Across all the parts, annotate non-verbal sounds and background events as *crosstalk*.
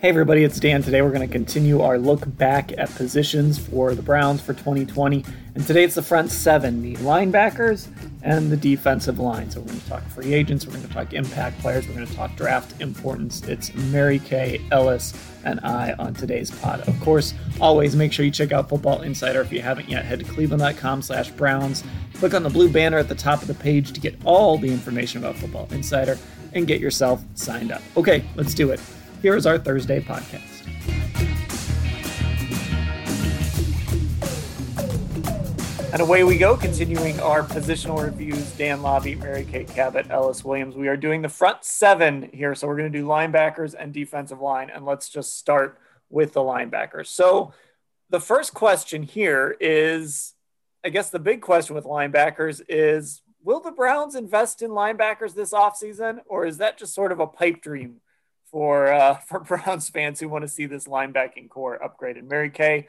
Hey everybody, it's Dan. Today we're going to continue our look back at positions for the Browns for 2020. And today it's the front seven, the linebackers and the defensive line. So we're going to talk free agents, we're going to talk impact players, we're going to talk draft importance. It's Mary Kay, Ellis, and I on today's pod. Of course, always make sure you check out Football Insider. If you haven't yet, head to cleveland.com slash Browns. Click on the blue banner at the top of the page to get all the information about Football Insider and get yourself signed up. Okay, let's do it. Here is our Thursday podcast. And away we go, continuing our positional reviews. Dan Lobby, Mary Kay Cabot, Ellis Williams. We are doing the front seven here. So we're going to do linebackers and defensive line. And let's just start with the linebackers. So the first question here is I guess the big question with linebackers is will the Browns invest in linebackers this offseason, or is that just sort of a pipe dream for uh, *laughs* for Browns fans who want to see this linebacking corps upgraded. Mary Kay,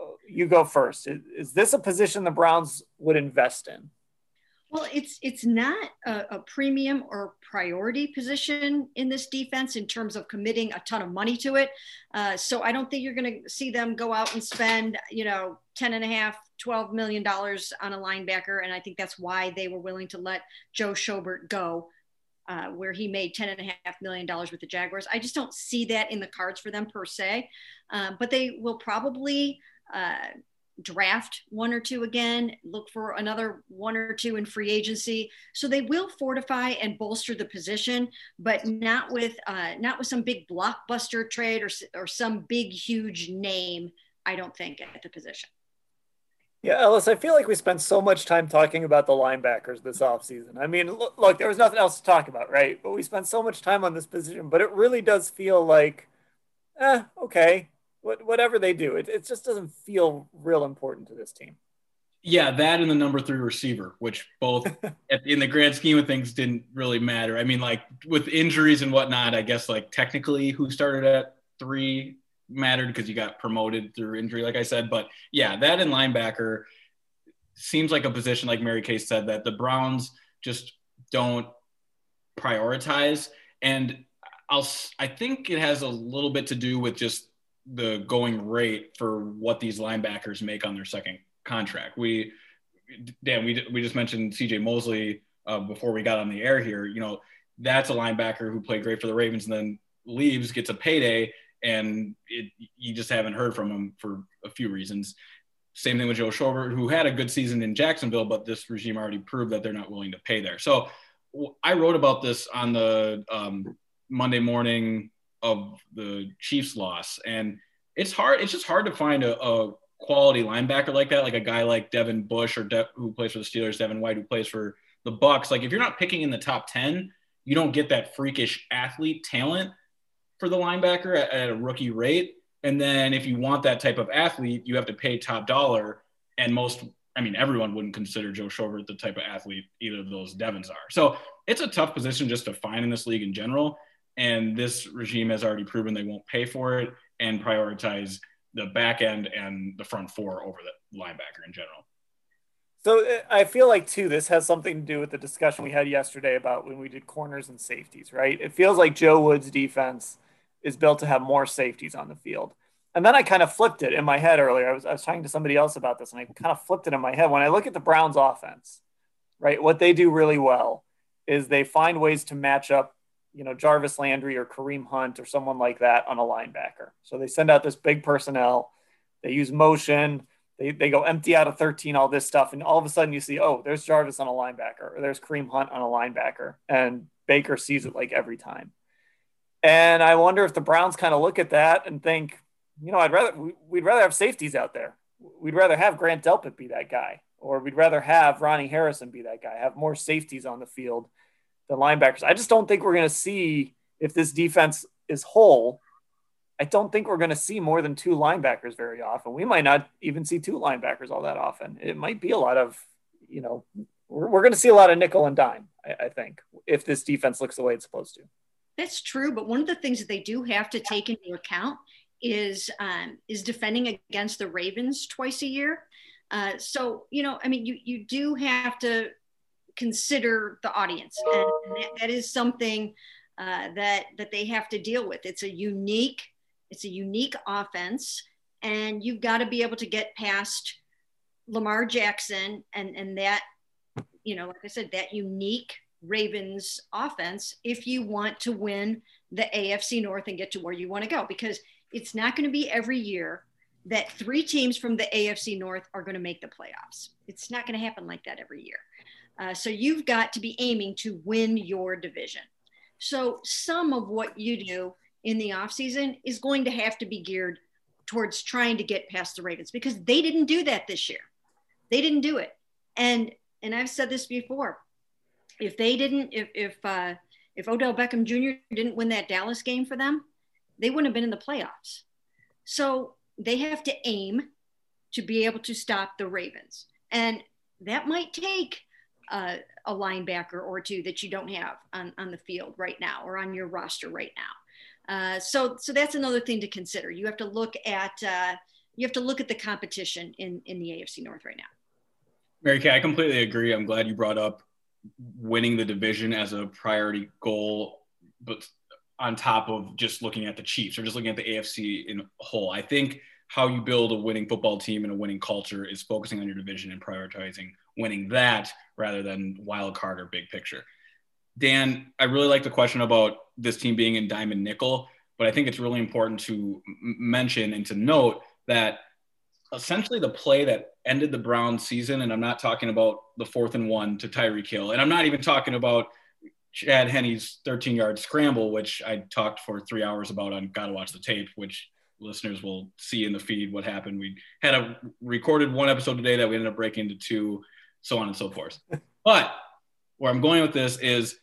uh, you go first. Is, is, this a position the Browns would invest in? Well, it's it's not a, a, premium or priority position in this defense in terms of committing a ton of money to it. Uh, so I don't think you're going to see them go out and spend, you know, 10 and a half, 12 million dollars on a linebacker. And I think that's why they were willing to let Joe Schobert go uh, where he made ten and a half million dollars with the Jaguars. I just don't see that in the cards for them per se, um, but they will probably uh, draft one or two again, look for another one or two in free agency. So they will fortify and bolster the position, but not with uh, not with some big blockbuster trade or or some big huge name. I don't think at the position. Yeah, Ellis, I feel like we spent so much time talking about the linebackers this offseason. I mean, look, look, there was nothing else to talk about, right? But we spent so much time on this position, but it really does feel like, eh, okay, what, whatever they do, it, it just doesn't feel real important to this team. Yeah, that and the number three receiver, which both *laughs* in the grand scheme of things didn't really matter. I mean, like with injuries and whatnot, I guess like technically who started at three mattered because you got promoted through injury, like I said. But yeah, that and linebacker seems like a position, like Mary Kay said, that the Browns just don't prioritize. And I'll, I think it has a little bit to do with just the going rate for what these linebackers make on their second contract. We, Dan, we, we just mentioned CJ Mosley uh, before we got on the air here. You know, that's a linebacker who played great for the Ravens and then leaves, gets a payday, and it, you just haven't heard from him for a few reasons. Same thing with Joe Schobert, who had a good season in Jacksonville, but this regime already proved that they're not willing to pay there. So I wrote about this on the um, Monday morning of the Chiefs loss, and it's hard. It's just hard to find a, a quality linebacker like that, like a guy like Devin Bush or De- who plays for the Steelers, Devin White who plays for the Bucks. Like if you're not picking in the top ten, you don't get that freakish athlete talent for the linebacker at, at a rookie rate. And then if you want that type of athlete, you have to pay top dollar. And most, I mean, everyone wouldn't consider Joe Schobert the type of athlete either of those Devons are. So it's a tough position just to find in this league in general. And this regime has already proven they won't pay for it and prioritize the back end and the front four over the linebacker in general. So uh, I feel like too, this has something to do with the discussion we had yesterday about when we did corners and safeties, right? It feels like Joe Woods' defense is built to have more safeties on the field. And then I kind of flipped it in my head earlier. I was, I was talking to somebody else about this and I kind of flipped it in my head. When I look at the Browns offense, right, what they do really well is they find ways to match up, you know, Jarvis Landry or Kareem Hunt or someone like that on a linebacker. So they send out this big personnel, they use motion, they, they go empty out of 13, all this stuff. And all of a sudden you see, oh, there's Jarvis on a linebacker or there's Kareem Hunt on a linebacker. And Baker sees it like every time. And I wonder if the Browns kind of look at that and think, you know, I'd rather we'd rather have safeties out there. We'd rather have Grant Delpit be that guy, or we'd rather have Ronnie Harrison be that guy. Have more safeties on the field than linebackers. I just don't think we're going to see if this defense is whole. I don't think we're going to see more than two linebackers very often. We might not even see two linebackers all that often. It might be a lot of, you know, we're, we're going to see a lot of nickel and dime. I, I think if this defense looks the way it's supposed to. That's true, but one of the things that they do have to take into account is um, is defending against the Ravens twice a year. Uh, so you know, I mean, you you do have to consider the audience, and, that, that is something uh, that that they have to deal with. It's a unique it's a unique offense, and you've got to be able to get past Lamar Jackson and and that you know, like I said, that unique Ravens offense if you want to win the AFC North and get to where you want to go because it's not going to be every year that three teams from the AFC North are going to make the playoffs. It's not going to happen like that every year. Uh, so you've got to be aiming to win your division. So some of what you do in the offseason is going to have to be geared towards trying to get past the Ravens because they didn't do that this year. They didn't do it. And and I've said this before if they didn't, if if uh, if Odell Beckham Jr. didn't win that Dallas game for them, they wouldn't have been in the playoffs. So they have to aim to be able to stop the Ravens, and that might take uh, a linebacker or two that you don't have on, on the field right now or on your roster right now. Uh, so, so that's another thing to consider. You have to look at uh, you have to look at the competition in in the AFC North right now. Mary Kay, I completely agree. I'm glad you brought up winning the division as a priority goal, but on top of just looking at the Chiefs or just looking at the AFC in whole. I think how you build a winning football team and a winning culture is focusing on your division and prioritizing winning that rather than wild card or big picture. Dan, I really like the question about this team being in diamond nickel, but I think it's really important to mention and to note that essentially the play that ended the Browns season, and I'm not talking about the fourth and one to Tyreek Hill, and I'm not even talking about Chad Henne's 13 yard scramble, which I talked for three hours about on Gotta Watch the Tape, which listeners will see in the feed what happened. We had a recorded one episode today that we ended up breaking into two, so on and so forth. *laughs* but where I'm going with this is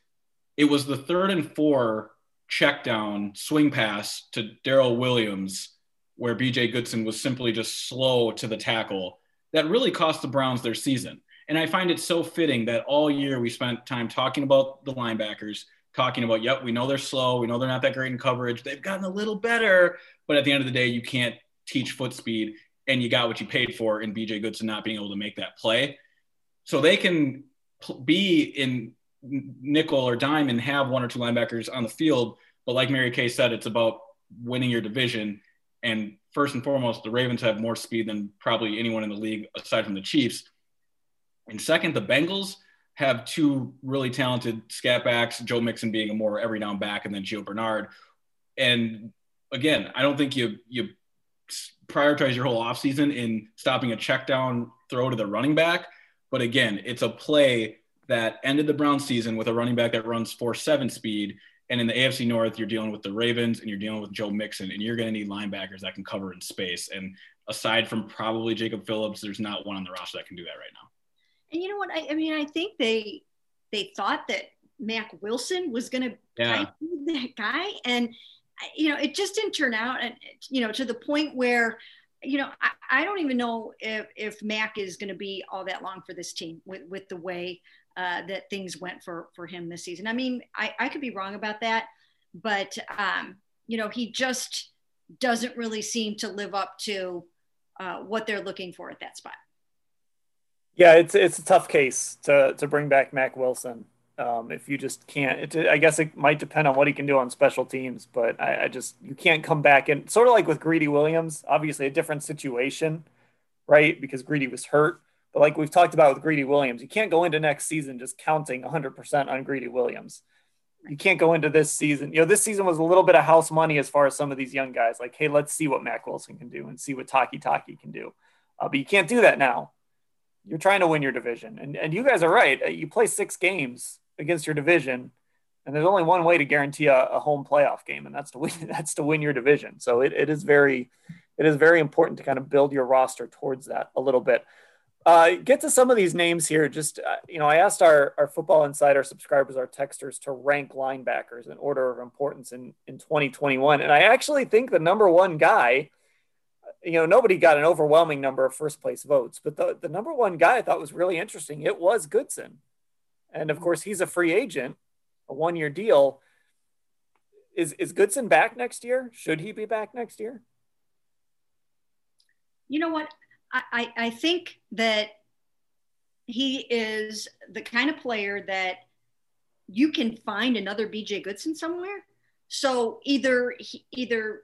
it was the third and four check down swing pass to Darrel Williams where BJ Goodson was simply just slow to the tackle that really cost the Browns their season. And I find it so fitting that all year we spent time talking about the linebackers, talking about, yep, we know they're slow. We know they're not that great in coverage. They've gotten a little better. But at the end of the day, you can't teach foot speed. And you got what you paid for in BJ Goodson not being able to make that play. So they can be in nickel or dime and have one or two linebackers on the field. But like Mary Kay said, it's about winning your division and first and foremost, the Ravens have more speed than probably anyone in the league aside from the Chiefs. And second, the Bengals have two really talented scat backs, Joe Mixon being a more every down back, and then Gio Bernard. And again, I don't think you you prioritize your whole offseason in stopping a check down throw to the running back. But again, it's a play that ended the Brown season with a running back that runs 4 7 speed and in the AFC North, you're dealing with the Ravens and you're dealing with Joe Mixon, and you're going to need linebackers that can cover in space. And aside from probably Jacob Phillips, there's not one on the roster that can do that right now. And you know what? I, I mean, I think they they thought that Mack Wilson was going to yeah. be that guy, and you know, it just didn't turn out. And you know, to the point where you know, I, I don't even know if if Mack is going to be all that long for this team with with the way uh, that things went for for him this season. I mean, I, I could be wrong about that, but um, you know, he just doesn't really seem to live up to uh, what they're looking for at that spot. Yeah, it's it's a tough case to to bring back Mack Wilson. Um, if you just can't, it, I guess it might depend on what he can do on special teams, but I, I just you can't come back and sort of like with Greedy Williams, obviously a different situation, right? Because Greedy was hurt, but like we've talked about with Greedy Williams, you can't go into next season just counting 100% on Greedy Williams. You can't go into this season. You know, this season was a little bit of house money as far as some of these young guys. Like, hey, let's see what Mack Wilson can do and see what Takitaki can do. Uh, but you can't do that now. You're trying to win your division, and and you guys are right. You play six games against your division, and there's only one way to guarantee a, a home playoff game, and that's to win. *laughs* That's to win your division. So it, it is very, it is very important to kind of build your roster towards that a little bit. Uh, get to some of these names here. Just uh, you know, I asked our our Football Insider subscribers, our texters, to rank linebackers in order of importance in in 2021, and I actually think the number one guy. You know, nobody got an overwhelming number of first place votes, but the, the number one guy I thought was really interesting. It was Goodson. And of course, he's a free agent, a one year deal. Is, is Goodson back next year? Should he be back next year? You know what? I, I think that he is the kind of player that you can find another BJ Goodson somewhere. So either either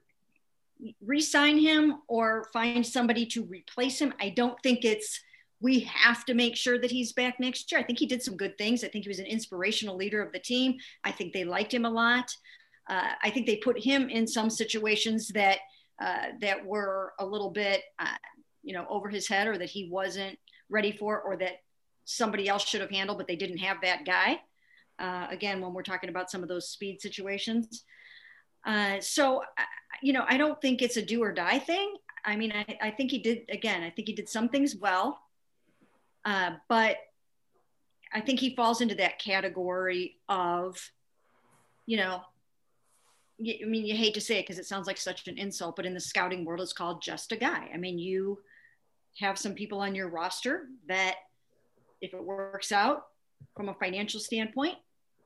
re-sign him or find somebody to replace him. I don't think it's we have to make sure that he's back next year. I think he did some good things. I think he was an inspirational leader of the team. I think they liked him a lot. Uh, I think they put him in some situations that uh, that were a little bit, uh, you know, over his head, or that he wasn't ready for, or that somebody else should have handled, but they didn't have that guy. Uh, again, when we're talking about some of those speed situations. Uh, so, you know, I don't think it's a do or die thing. I mean, I, I think he did, again, I think he did some things well. Uh, but I think he falls into that category of, you know, I mean, you hate to say it because it sounds like such an insult, but in the scouting world, it's called just a guy. I mean, you have some people on your roster that, if it works out from a financial standpoint,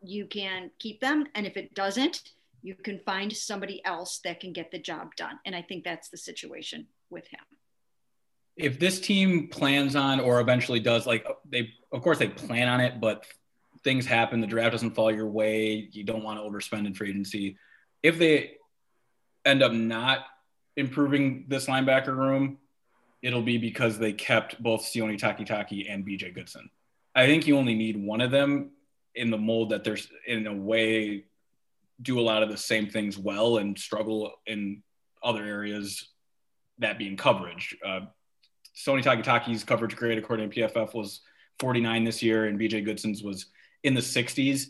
you can keep them. And if it doesn't, you can find somebody else that can get the job done. And I think that's the situation with him if this team plans on or eventually does like uh, they of course they plan on it but things happen the draft doesn't fall your way you don't want to overspend in free agency if they end up not improving this linebacker room it'll be because they kept both Sione Takitaki and BJ Goodson. I think you only need one of them in the mold that there's in a way do a lot of the same things well and struggle in other areas, that being coverage. Uh, Sione Takitaki's coverage grade, according to PFF, was 49 this year, and BJ Goodson's was in the 60s.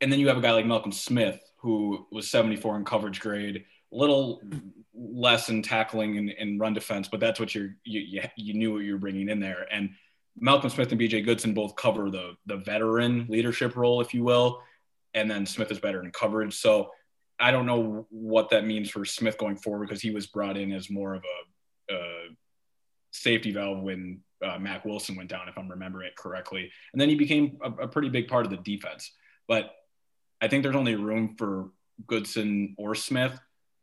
And then you have a guy like Malcolm Smith, who was 74 in coverage grade, little less in tackling and, and run defense, but that's what you're, you, you, you knew what you were bringing in there. And Malcolm Smith and BJ Goodson both cover the, the veteran leadership role, if you will. And then Smith is better in coverage. So I don't know what that means for Smith going forward because he was brought in as more of a, a safety valve when uh, Mack Wilson went down, if I'm remembering it correctly. And then he became a, a, pretty big part of the defense. But I think there's only room for Goodson or Smith.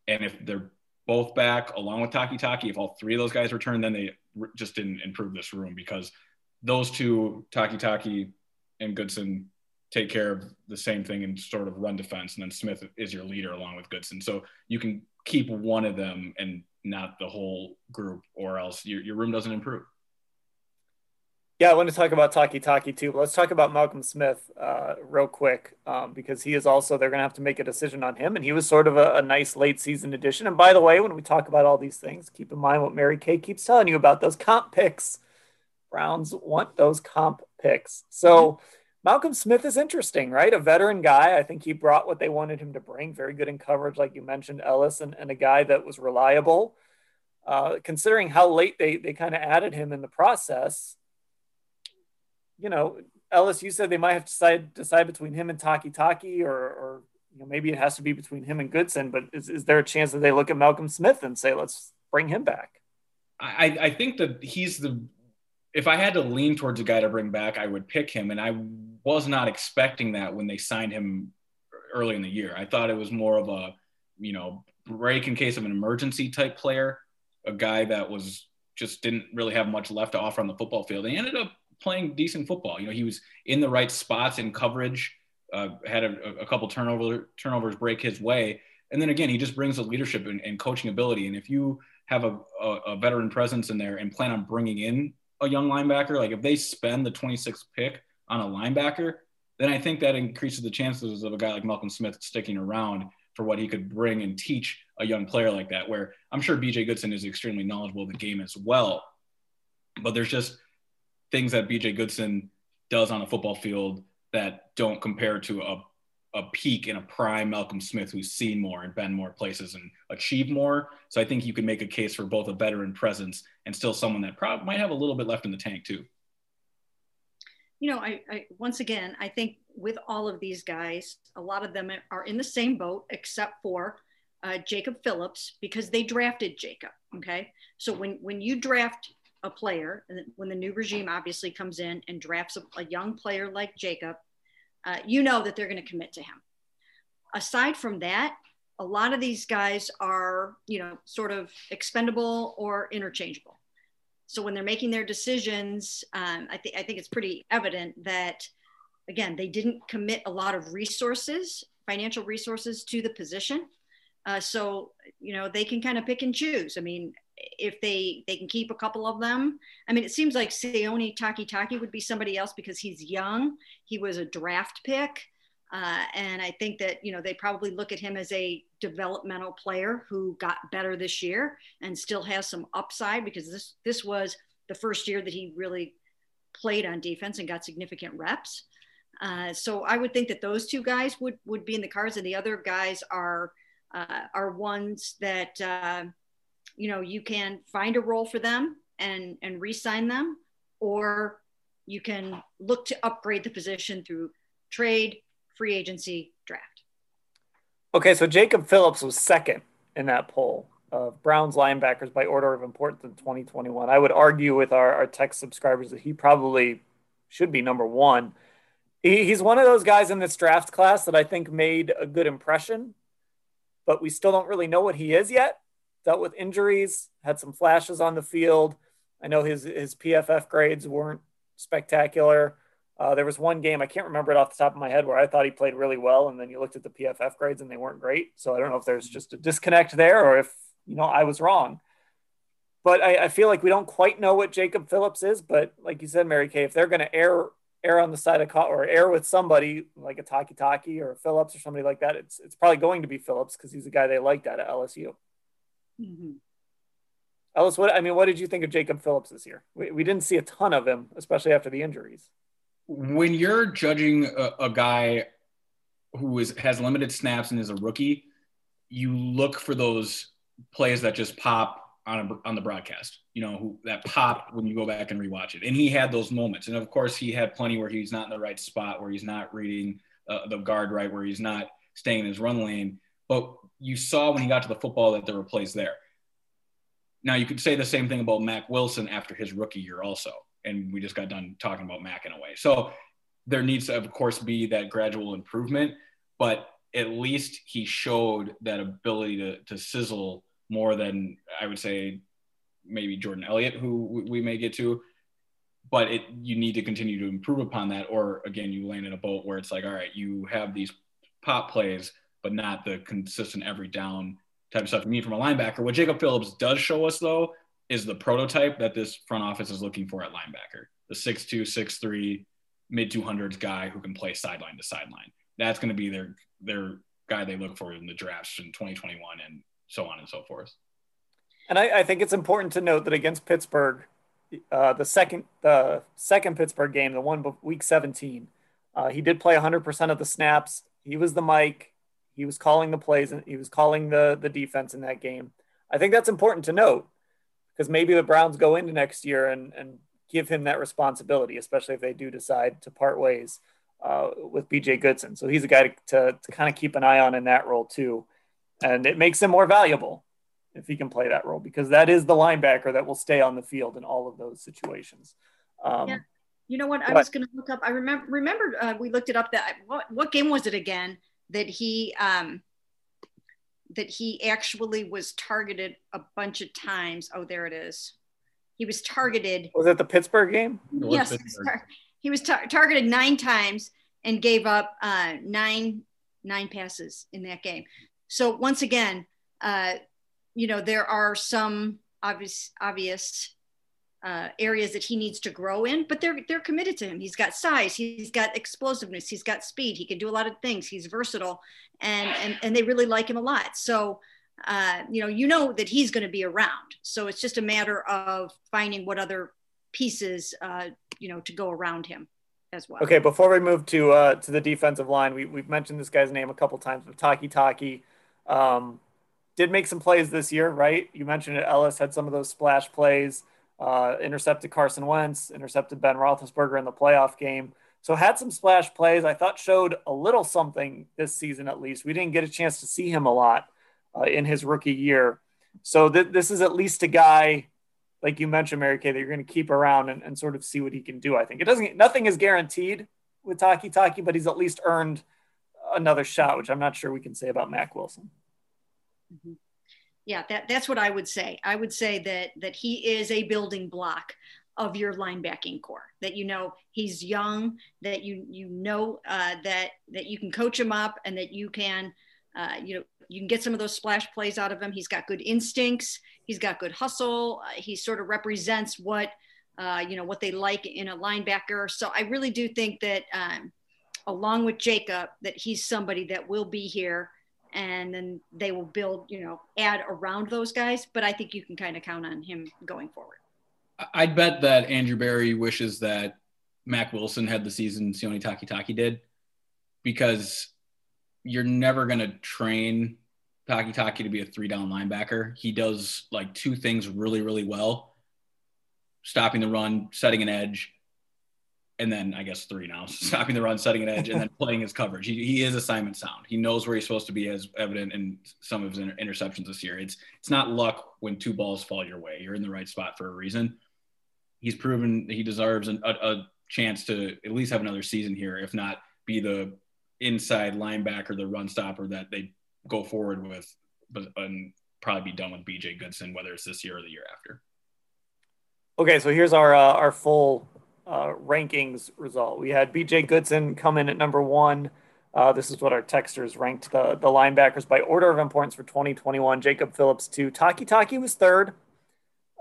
And if they're both back along with Takitaki, if all three of those guys return, then they just didn't improve this room because those two, Takitaki and Goodson, take care of the same thing and sort of run defense. And then Smith is your leader along with Goodson. So you can keep one of them and not the whole group, or else your, your room doesn't improve. Yeah, I want to talk about Takitaki too, but let's talk about Malcolm Smith uh, real quick um, because he is also, they're going to have to make a decision on him. And he was sort of a, a, nice late season addition. And by the way, when we talk about all these things, keep in mind what Mary Kay keeps telling you about those comp picks. Browns want those comp picks. So, Malcolm Smith is interesting, right? A veteran guy. I think he brought what they wanted him to bring. Very good in coverage, like you mentioned, Ellis, and, and a guy that was reliable. Uh, considering how late they, they kind of added him in the process, you know, Ellis, you said they might have to decide, decide between him and Takitaki, or, or you know, maybe it has to be between him and Goodson. But is, is there a chance that they look at Malcolm Smith and say, let's bring him back? I, I think that he's the if I had to lean towards a guy to bring back, I would pick him. And I was not expecting that when they signed him early in the year. I thought it was more of a, you know, break in case of an emergency type player, a guy that was just didn't really have much left to offer on the football field. They ended up playing decent football. You know, he was in the right spots in coverage, uh, had a, a, couple turnover turnovers break his way, and then again, he just brings the leadership and, and coaching ability. And if you have a, a, a, veteran presence in there and plan on bringing in a young linebacker, like if they spend the 26th pick on a linebacker, then I think that increases the chances of a guy like Malcolm Smith sticking around for what he could bring and teach a young player like that. Where I'm sure BJ Goodson is extremely knowledgeable of the game as well, but there's just things that BJ Goodson does on a football field that don't compare to a a peak in a prime Malcolm Smith who's seen more and been more places and achieved more. So I think you can make a case for both a veteran presence and still someone that probably might have a little bit left in the tank too. You know, I, I once again, I think with all of these guys, a lot of them are in the same boat except for uh, Jacob Phillips because they drafted Jacob. Okay, so when when you draft a player, and when the new regime obviously comes in and drafts a, a young player like Jacob, uh, you know that they're going to commit to him. Aside from that, a lot of these guys are, you know, sort of expendable or interchangeable. So when they're making their decisions, um, I think I think it's pretty evident that, again, they didn't commit a lot of resources, financial resources, to the position. Uh, so you know they can kind of pick and choose. I mean, if they they can keep a couple of them. I mean, it seems like Sione Takitaki would be somebody else because he's young. He was a draft pick. Uh, and I think that you know they probably look at him as a developmental player who got better this year and still has some upside because this this was the first year that he really played on defense and got significant reps. Uh, so I would think that those two guys would would be in the cards, and the other guys are uh, are ones that uh, you know you can find a role for them and and re-sign them or you can look to upgrade the position through trade free agency draft. Okay so jacob phillips was second in that poll of browns linebackers by order of importance in 2021 i would argue with our, our tech subscribers that he probably should be number one. He, he's one of those guys in this draft class that i think made a good impression but we still don't really know what he is yet dealt with injuries, had some flashes on the field. I know his his PFF grades weren't spectacular. Uh, there was one game I can't remember it off the top of my head where I thought he played really well, and then you looked at the PFF grades and they weren't great. So I don't know if there's just a disconnect there or if you know I was wrong. But I, I feel like we don't quite know what Jacob Phillips is. But like you said, Mary Kay, if they're going to err err on the side of or err with somebody like a Takitaki or a Phillips or somebody like that, it's it's probably going to be Phillips because he's a guy they liked at LSU. Mm-hmm. Ellis, what I mean, what did you think of Jacob Phillips this year? We, we didn't see a ton of him, especially after the injuries. When you're judging a, a guy who is has limited snaps and is a rookie, you look for those plays that just pop on a, on the broadcast. You know, who that pop when you go back and rewatch it. And he had those moments, and of course, he had plenty where he's not in the right spot, where he's not reading uh, the guard right, where he's not staying in his run lane. But you saw when he got to the football that there were plays there. Now you could say the same thing about Mack Wilson after his rookie year also, and we just got done talking about Mack in a way. So there needs to, of course, be that gradual improvement, but at least he showed that ability to, to sizzle more than I would say maybe Jordan Elliott, who we may get to. But it you need to continue to improve upon that, or again, you land in a boat where it's like, all right, you have these pop plays, but not the consistent every down type of stuff you need from a linebacker. What Jacob Phillips does show us, though, is the prototype that this front office is looking for at linebacker the 6'2, 6'3, mid 200s guy who can play sideline to sideline. That's going to be their, their guy they look for in the drafts in 2021 and so on and so forth. And I, I think it's important to note that against Pittsburgh, uh, the second the second Pittsburgh game, the one week 17, uh, he did play 100% of the snaps. He was the Mike. He was calling the plays and he was calling the the defense in that game. I think that's important to note because maybe the Browns go into next year and and give him that responsibility, especially if they do decide to part ways uh, with BJ Goodson. So he's a guy to, to, to kind of keep an eye on in that role too. And it makes him more valuable if he can play that role because that is the linebacker that will stay on the field in all of those situations. Um, yeah. You know what? I was going to look up. I remember. Remember, uh, we looked it up. That what, what game was it again? That he um, that he actually was targeted a bunch of times. Oh, there it is. he was targeted. Was it the Pittsburgh game? Yes, Pittsburgh. He was, tar- he was tar- targeted nine times and gave up uh, nine nine passes in that game. So once again, uh, you know there are some obvious obvious uh, areas that he needs to grow in, but they're they're committed to him. He's got size, he's got explosiveness, he's got speed, he can do a lot of things. He's versatile, and and and they really like him a lot. So uh, you know, you know that he's going to be around. So it's just a matter of finding what other pieces, uh, you know, to go around him as well. Okay, before we move to uh, to the defensive line, we we've mentioned this guy's name a couple times, but Takitaki um, did make some plays this year, right? You mentioned it. Ellis had some of those splash plays, uh, intercepted Carson Wentz, intercepted Ben Roethlisberger in the playoff game. So had some splash plays. I thought showed a little something this season at least. We didn't get a chance to see him a lot uh, in his rookie year. So th- this is at least a guy, like you mentioned, Mary Kay, that you're going to keep around and, and sort of see what he can do. I think it doesn't. Nothing is guaranteed with Takitaki, but he's at least earned another shot, which I'm not sure we can say about Mack Wilson. Mm-hmm. Yeah, that, that's what I would say. I would say that that he is a building block of your linebacking corps. That you know he's young, that you you know uh, that that you can coach him up, and that you can uh, you know you can get some of those splash plays out of him. He's got good instincts. He's got good hustle. Uh, he sort of represents what uh, you know what they like in a linebacker. So I really do think that um, along with Jacob, that he's somebody that will be here, and then they will build you know add around those guys. But I think you can kind of count on him going forward. I'd bet that Andrew Berry wishes that Mack Wilson had the season Sione Takitaki did because you're never going to train Takitaki to be a three down linebacker. He does like two things really, really well stopping the run, setting an edge, and then I guess three now *laughs* stopping the run, setting an edge, and then *laughs* playing his coverage. He, he is assignment sound. He knows where he's supposed to be, as evident in some of his inter- interceptions this year. It's it's not luck when two balls fall your way. You're in the right spot for a reason. He's proven that he deserves an, a, a chance to at least have another season here, if not be the inside linebacker, the run stopper that they go forward with, but and probably be done with BJ Goodson, whether it's this year or the year after. Okay, so here's our uh, our full uh, rankings result. We had BJ Goodson come in at number one. Uh, this is what our texters ranked the, the linebackers by order of importance for 2021. Jacob Phillips two. Takitaki was third.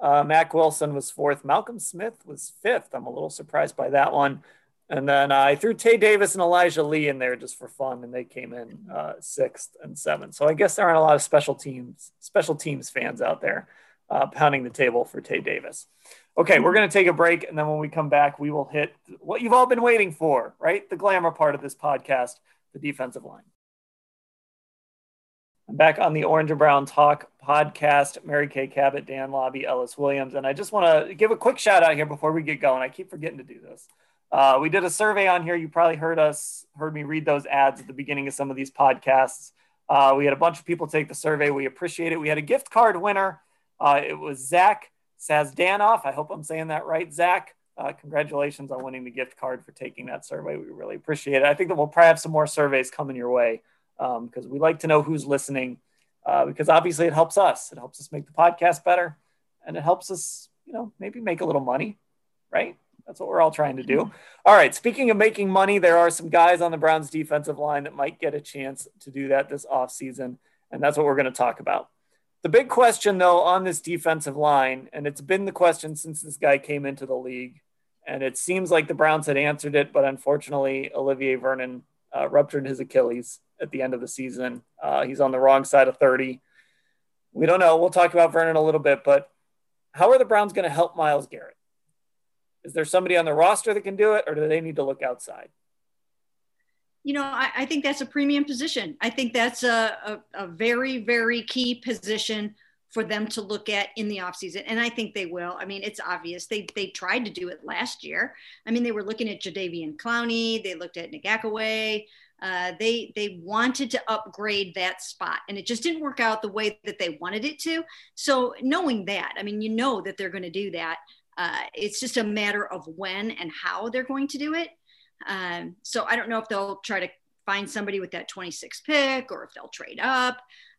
Uh, Mack Wilson was fourth. Malcolm Smith was fifth. I'm a little surprised by that one. And then uh, I threw Tae Davis and Elijah Lee in there just for fun, and they came in uh, sixth and seventh. So I guess there aren't a lot of special teams special teams fans out there uh, pounding the table for Tae Davis. Okay, we're going to take a break, and then when we come back, we will hit what you've all been waiting for, right? The glamour part of this podcast, the defensive line. I'm back on the Orange and Brown Talk podcast. Mary Kay Cabot, Dan Lobby, Ellis Williams, and I just want to give a quick shout out here before we get going. I keep forgetting to do this. Uh, we did a survey on here. You probably heard us, heard me read those ads at the beginning of some of these podcasts. Uh, we had a bunch of people take the survey. We appreciate it. We had a gift card winner. Uh, it was Zach Sazdanoff. I hope I'm saying that right, Zach. Uh, congratulations on winning the gift card for taking that survey. We really appreciate it. I think that we'll probably have some more surveys coming your way because um, we like to know who's listening uh, because obviously it helps us. It helps us make the podcast better and it helps us, you know, maybe make a little money, right? That's what we're all trying to do. All right. Speaking of making money, there are some guys on the Browns defensive line that might get a chance to do that this offseason. And that's what we're going to talk about. The big question, though, on this defensive line, and it's been the question since this guy came into the league, and it seems like the Browns had answered it, but unfortunately, Olivier Vernon uh, ruptured his Achilles at the end of the season. Uh, he's on the wrong side of 30. We don't know. We'll talk about Vernon a little bit, but how are the Browns going to help Myles Garrett? Is there somebody on the roster that can do it, or do they need to look outside? You know, I, I think that's a premium position. I think that's a, a, a, very, very key position for them to look at in the offseason. And I think they will. I mean, it's obvious. They they tried to do it last year. I mean, they were looking at Jadeveon Clowney, they looked at Ngakoue. Uh, they they wanted to upgrade that spot and it just didn't work out the way that they wanted it to so knowing that i mean you know that they're going to do that uh, it's just a matter of when and how they're going to do it. Um, so I don't know if they'll try to find somebody with that 26 pick or if they'll trade up.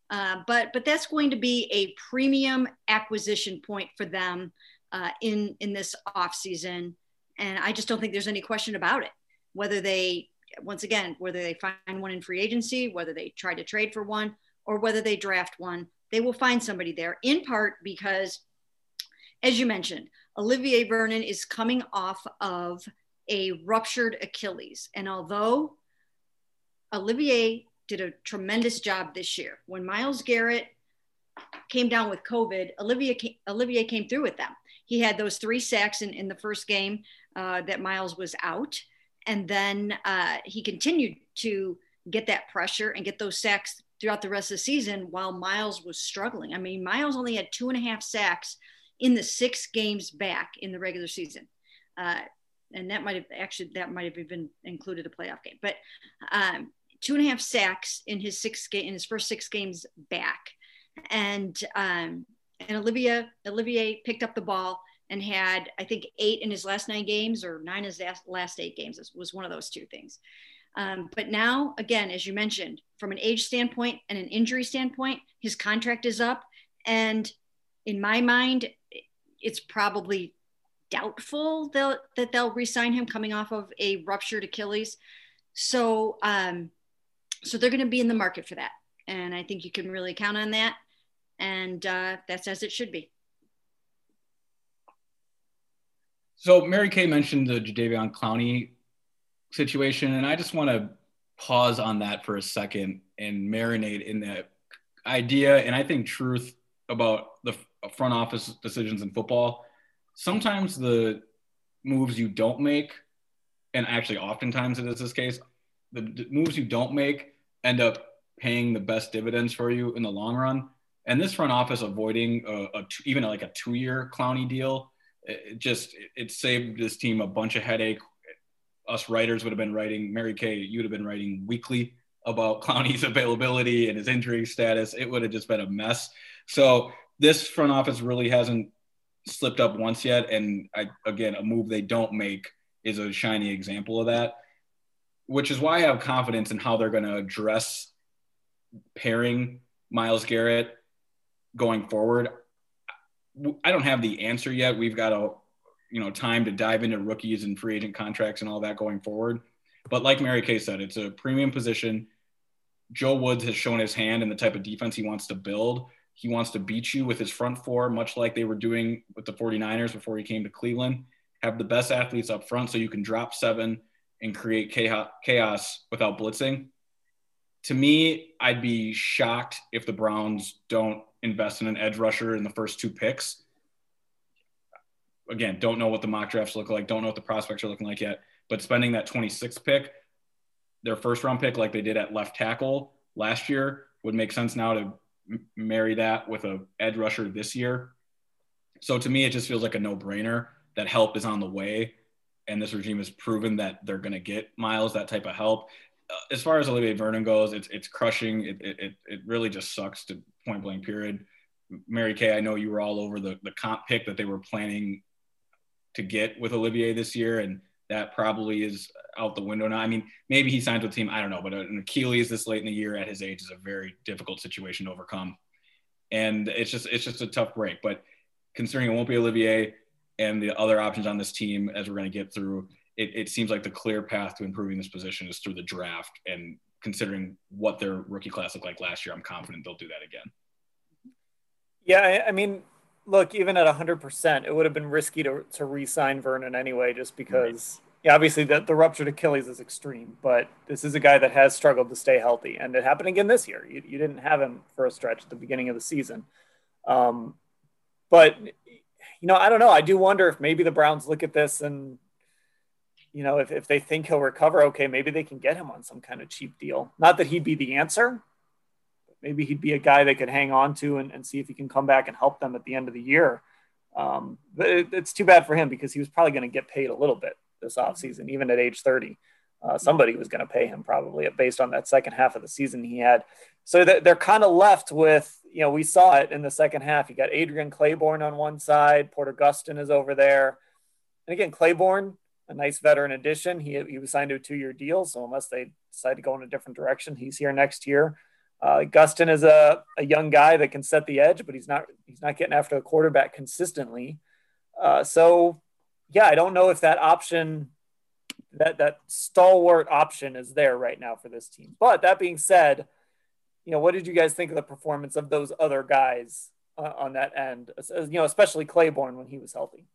Uh, but but that's going to be a premium acquisition point for them uh, in in this off season, and I just don't think there's any question about it. Whether they once again whether they find one in free agency, whether they try to trade for one, or whether they draft one, they will find somebody there. In part because, as you mentioned, Olivier Vernon is coming off of a ruptured Achilles, and although Olivier did a tremendous job this year. When Myles Garrett came down with COVID, Olivier came, Olivier came through with them. He had those three sacks in, in the first game uh, that Myles was out. And then uh, he continued to get that pressure and get those sacks throughout the rest of the season while Myles was struggling. I mean, Myles only had two and a half sacks in the six games back in the regular season. Uh, and that might have actually that might have even included a playoff game. But um, two and a half sacks in his six game in his first six games back, and um, and Olivia Olivier picked up the ball and had I think eight in his last nine games or nine in his last eight games was one of those two things. Um, but now, again, as you mentioned, from an age standpoint and an injury standpoint, his contract is up, and in my mind, it's probably doubtful they'll, that they'll resign him coming off of a ruptured Achilles. So um, so they're going to be in the market for that. And I think you can really count on that. And uh, that's as it should be. So Mary Kay mentioned the Jadeveon Clowney situation, and I just want to pause on that for a second and marinate in that idea and I think truth about the front office decisions in football. Sometimes the moves you don't make, and actually oftentimes it is this case, the moves you don't make end up paying the best dividends for you in the long run. And this front office avoiding a, a even like a two-year Clowney deal, it just it saved this team a bunch of headache. Us writers would have been writing Mary Kay, you'd have been writing weekly about *laughs* Clowney's availability and his injury status. It would have just been a mess. So this front office really hasn't slipped up once yet. And I, again, a move they don't make is a shiny example of that which is why I have confidence in how they're going to address pairing Myles Garrett going forward. I don't have the answer yet. We've got a you know time to dive into rookies and free agent contracts and all that going forward. But like Mary Kay said, it's a premium position. Joe Woods has shown his hand in the type of defense he wants to build. He wants to beat you with his front four, much like they were doing with the 49ers before he came to Cleveland. Have the best athletes up front so you can drop seven and create chaos without blitzing. To me, I'd be shocked if the Browns don't invest in an edge rusher in the first two picks. Again, don't know what the mock drafts look like, don't know what the prospects are looking like yet, but spending that 26th pick, their first round pick, like they did at left tackle last year, would make sense now to marry that with a edge rusher this year. So to me, it just feels like a no brainer that help is on the way and this regime has proven that they're going to get Myles that type of help. Uh, as far as Olivier Vernon goes, it's it's crushing. It, it it really just sucks to point blank. Period. Mary Kay, I know you were all over the the comp pick that they were planning to get with Olivier this year, and that probably is out the window now. I mean, maybe he signs with a team. I don't know, but an Achilles this late in the year at his age is a very difficult situation to overcome, and it's just it's just a tough break. But considering it won't be Olivier, and the other options on this team as we're going to get through, it, it seems like the clear path to improving this position is through the draft. And considering what their rookie class looked like last year, I'm confident they'll do that again. Yeah, I mean, look, even at 100%, it would have been risky to, to re sign Vernon anyway, just because, right. yeah, obviously the, the ruptured Achilles is extreme, but this is a guy that has struggled to stay healthy. And it happened again this year. You, you didn't have him for a stretch at the beginning of the season. Um, but you know, I don't know. I do wonder if maybe the Browns look at this and, you know, if, if they think he'll recover, okay, maybe they can get him on some kind of cheap deal. Not that he'd be the answer, maybe he'd be a guy they could hang on to and, and see if he can come back and help them at the end of the year. Um, but it, it's too bad for him because he was probably going to get paid a little bit this offseason, even at age 30. Uh, somebody was going to pay him probably based on that second half of the season he had. So they're kind of left with, you know, we saw it in the second half. You got Adrian Clayborn on one side, Porter Gustin is over there. And again, Clayborn, a nice veteran addition. He, he was signed to a two year deal. So unless they decide to go in a different direction, he's here next year. Uh, Gustin is a, a young guy that can set the edge, but he's not he's not getting after the quarterback consistently. Uh, so, yeah, I don't know if that option, that that stalwart option, is there right now for this team. But that being said, you know, what did you guys think of the performance of those other guys uh, on that end? You know, especially Clayborn when he was healthy.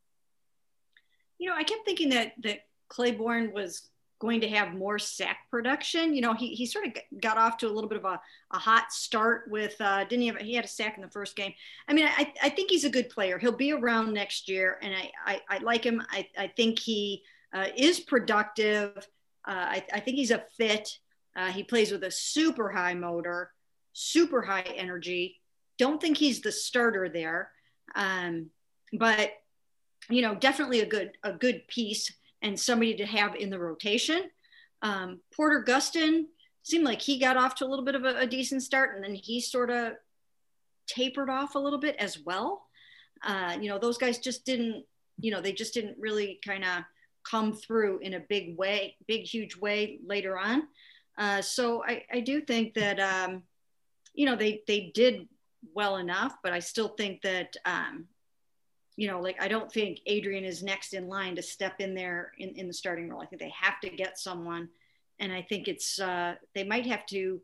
You know, I kept thinking that that Clayborn was going to have more sack production. You know, he, he sort of got off to a little bit of a, a hot start with, uh, didn't he have, he had a sack in the first game. I mean, I, I think he's a good player. He'll be around next year and I, I, I like him. I, I think he uh, is productive. Uh, I, I think he's a fit. Uh, he plays with a super high motor, super high energy. Don't think he's the starter there. Um, but you know, definitely a good, a good piece and somebody to have in the rotation. Um, Porter Gustin seemed like he got off to a little bit of a, a decent start, and then he sort of tapered off a little bit as well. Uh, you know, those guys just didn't, you know, they just didn't really kind of come through in a big way, big, huge way later on. Uh, so I, I do think that, um, you know, they, they did well enough, but I still think that, um, you know, like I don't think Adrian is next in line to step in there in, in the starting role. I think they have to get someone. And I think it's, uh, they might have to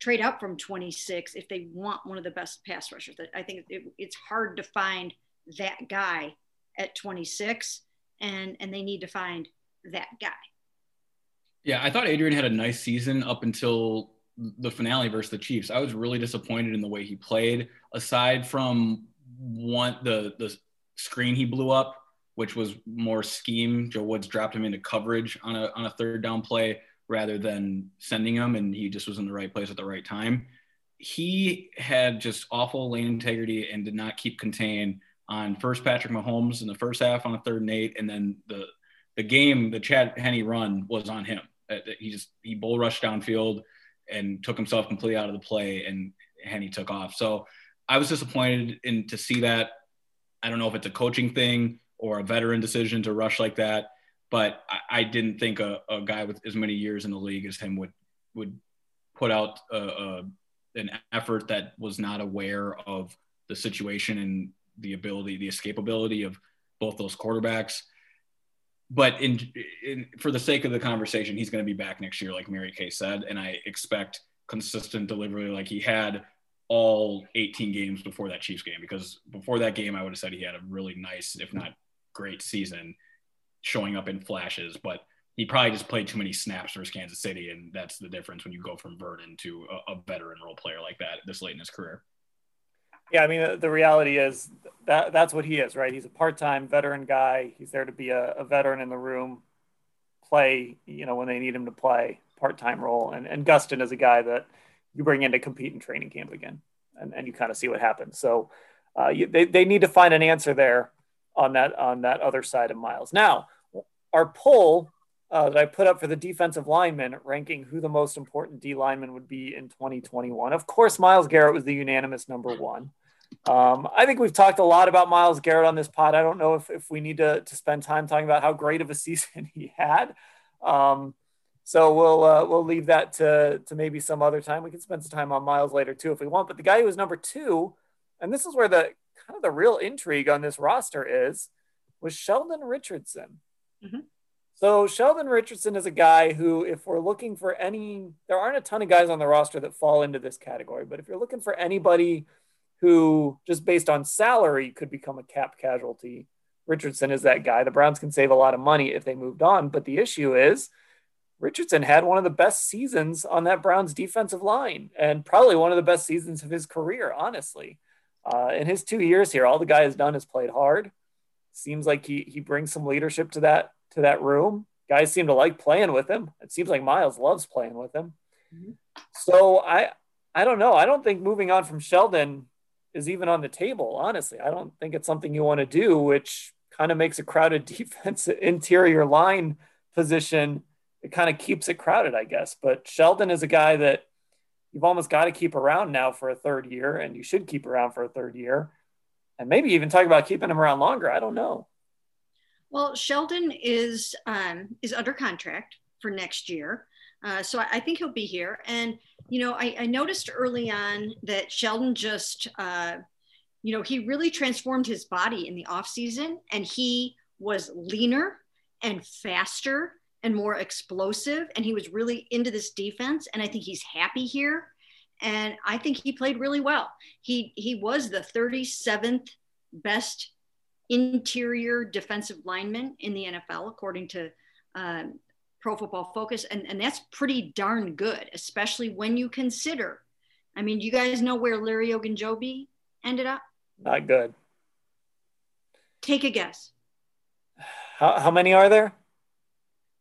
trade up from 26 if they want one of the best pass rushers. I think it, it's hard to find that guy at 26 and, and they need to find that guy. Yeah, I thought Adrian had a nice season up until the finale versus the Chiefs. I was really disappointed in the way he played. Aside from one the the screen he blew up, which was more scheme. Joe Woods dropped him into coverage on a on a third down play rather than sending him, and he just was in the right place at the right time. He had just awful lane integrity and did not keep contained on first Patrick Mahomes in the first half on a third and eight, and then the the game, the Chad Henne run was on him. Uh, he just he bull rushed downfield and took himself completely out of the play, and Henne took off. So I was disappointed in to see that I don't know if it's a coaching thing or a veteran decision to rush like that, but I, I didn't think a, a, guy with as many years in the league as him would would put out a, a, an effort that was not aware of the situation and the ability, the escapability of both those quarterbacks. But in, in for the sake of the conversation, he's going to be back next year, like Mary Kay said, and I expect consistent delivery like he had all 18 games before that Chiefs game because before that game, I would have said he had a really nice, if not great season showing up in flashes, but he probably just played too many snaps versus Kansas City. And that's the difference when you go from Vernon to a, a veteran role player like that this late in his career. Yeah, I mean, the reality is that that's what he is, right? He's a part-time veteran guy. He's there to be a, a veteran in the room, play, you know, when they need him to play part-time role. And, and Gustin is a guy that – you bring in to compete in training camp again, and, and you kind of see what happens. So uh, you, they, they need to find an answer there on that on that other side of Myles. Now, our poll uh, that I put up for the defensive lineman, ranking who the most important D lineman would be in 2021. Of course, Myles Garrett was the unanimous number one. Um, I think we've talked a lot about Myles Garrett on this pod. I don't know if, if we need to, to spend time talking about how great of a *laughs* season he had. Um, so we'll uh, we'll leave that to to maybe some other time. We can spend some time on Myles later too if we want. But the guy who was number two, and this is where the kind of the real intrigue on this roster is, was Sheldon Richardson. Mm-hmm. So Sheldon Richardson is a guy who, if we're looking for any, there aren't a ton of guys on the roster that fall into this category. But if you're looking for anybody who, just based on salary, could become a cap casualty, Richardson is that guy. The Browns can save a lot of money if they moved on. But the issue is Richardson had one of the best seasons on that Browns defensive line and probably one of the best seasons of his career, honestly. Uh, in his two years here, all the guy has done is played hard. Seems like he he brings some leadership to that to that room. Guys seem to like playing with him. It seems like Myles loves playing with him. Mm-hmm. So I I don't know. I don't think moving on from Sheldon is even on the table. Honestly, I don't think it's something you want to do, which kind of makes a crowded *laughs* defense interior line position it kind of keeps it crowded, I guess. But Sheldon is a guy that you've almost got to keep around now for a third year, and you should keep around for a third year, and maybe even talk about keeping him around longer. I don't know. Well, Sheldon is um, is under contract for next year. Uh, so I, I, think he'll be here. And, you know, I, I noticed early on that Sheldon just uh, you know, he really transformed his body in the off season, and he was leaner and faster and more explosive. And he was really into this defense. And I think he's happy here. And I think he played really well. He he was the 37th best interior defensive lineman in the NFL, according to um, Pro Football Focus, and, and that's pretty darn good, especially when you consider. I mean, you guys know where Larry Ogunjobi ended up? Not good. Take a guess. How, how many are there?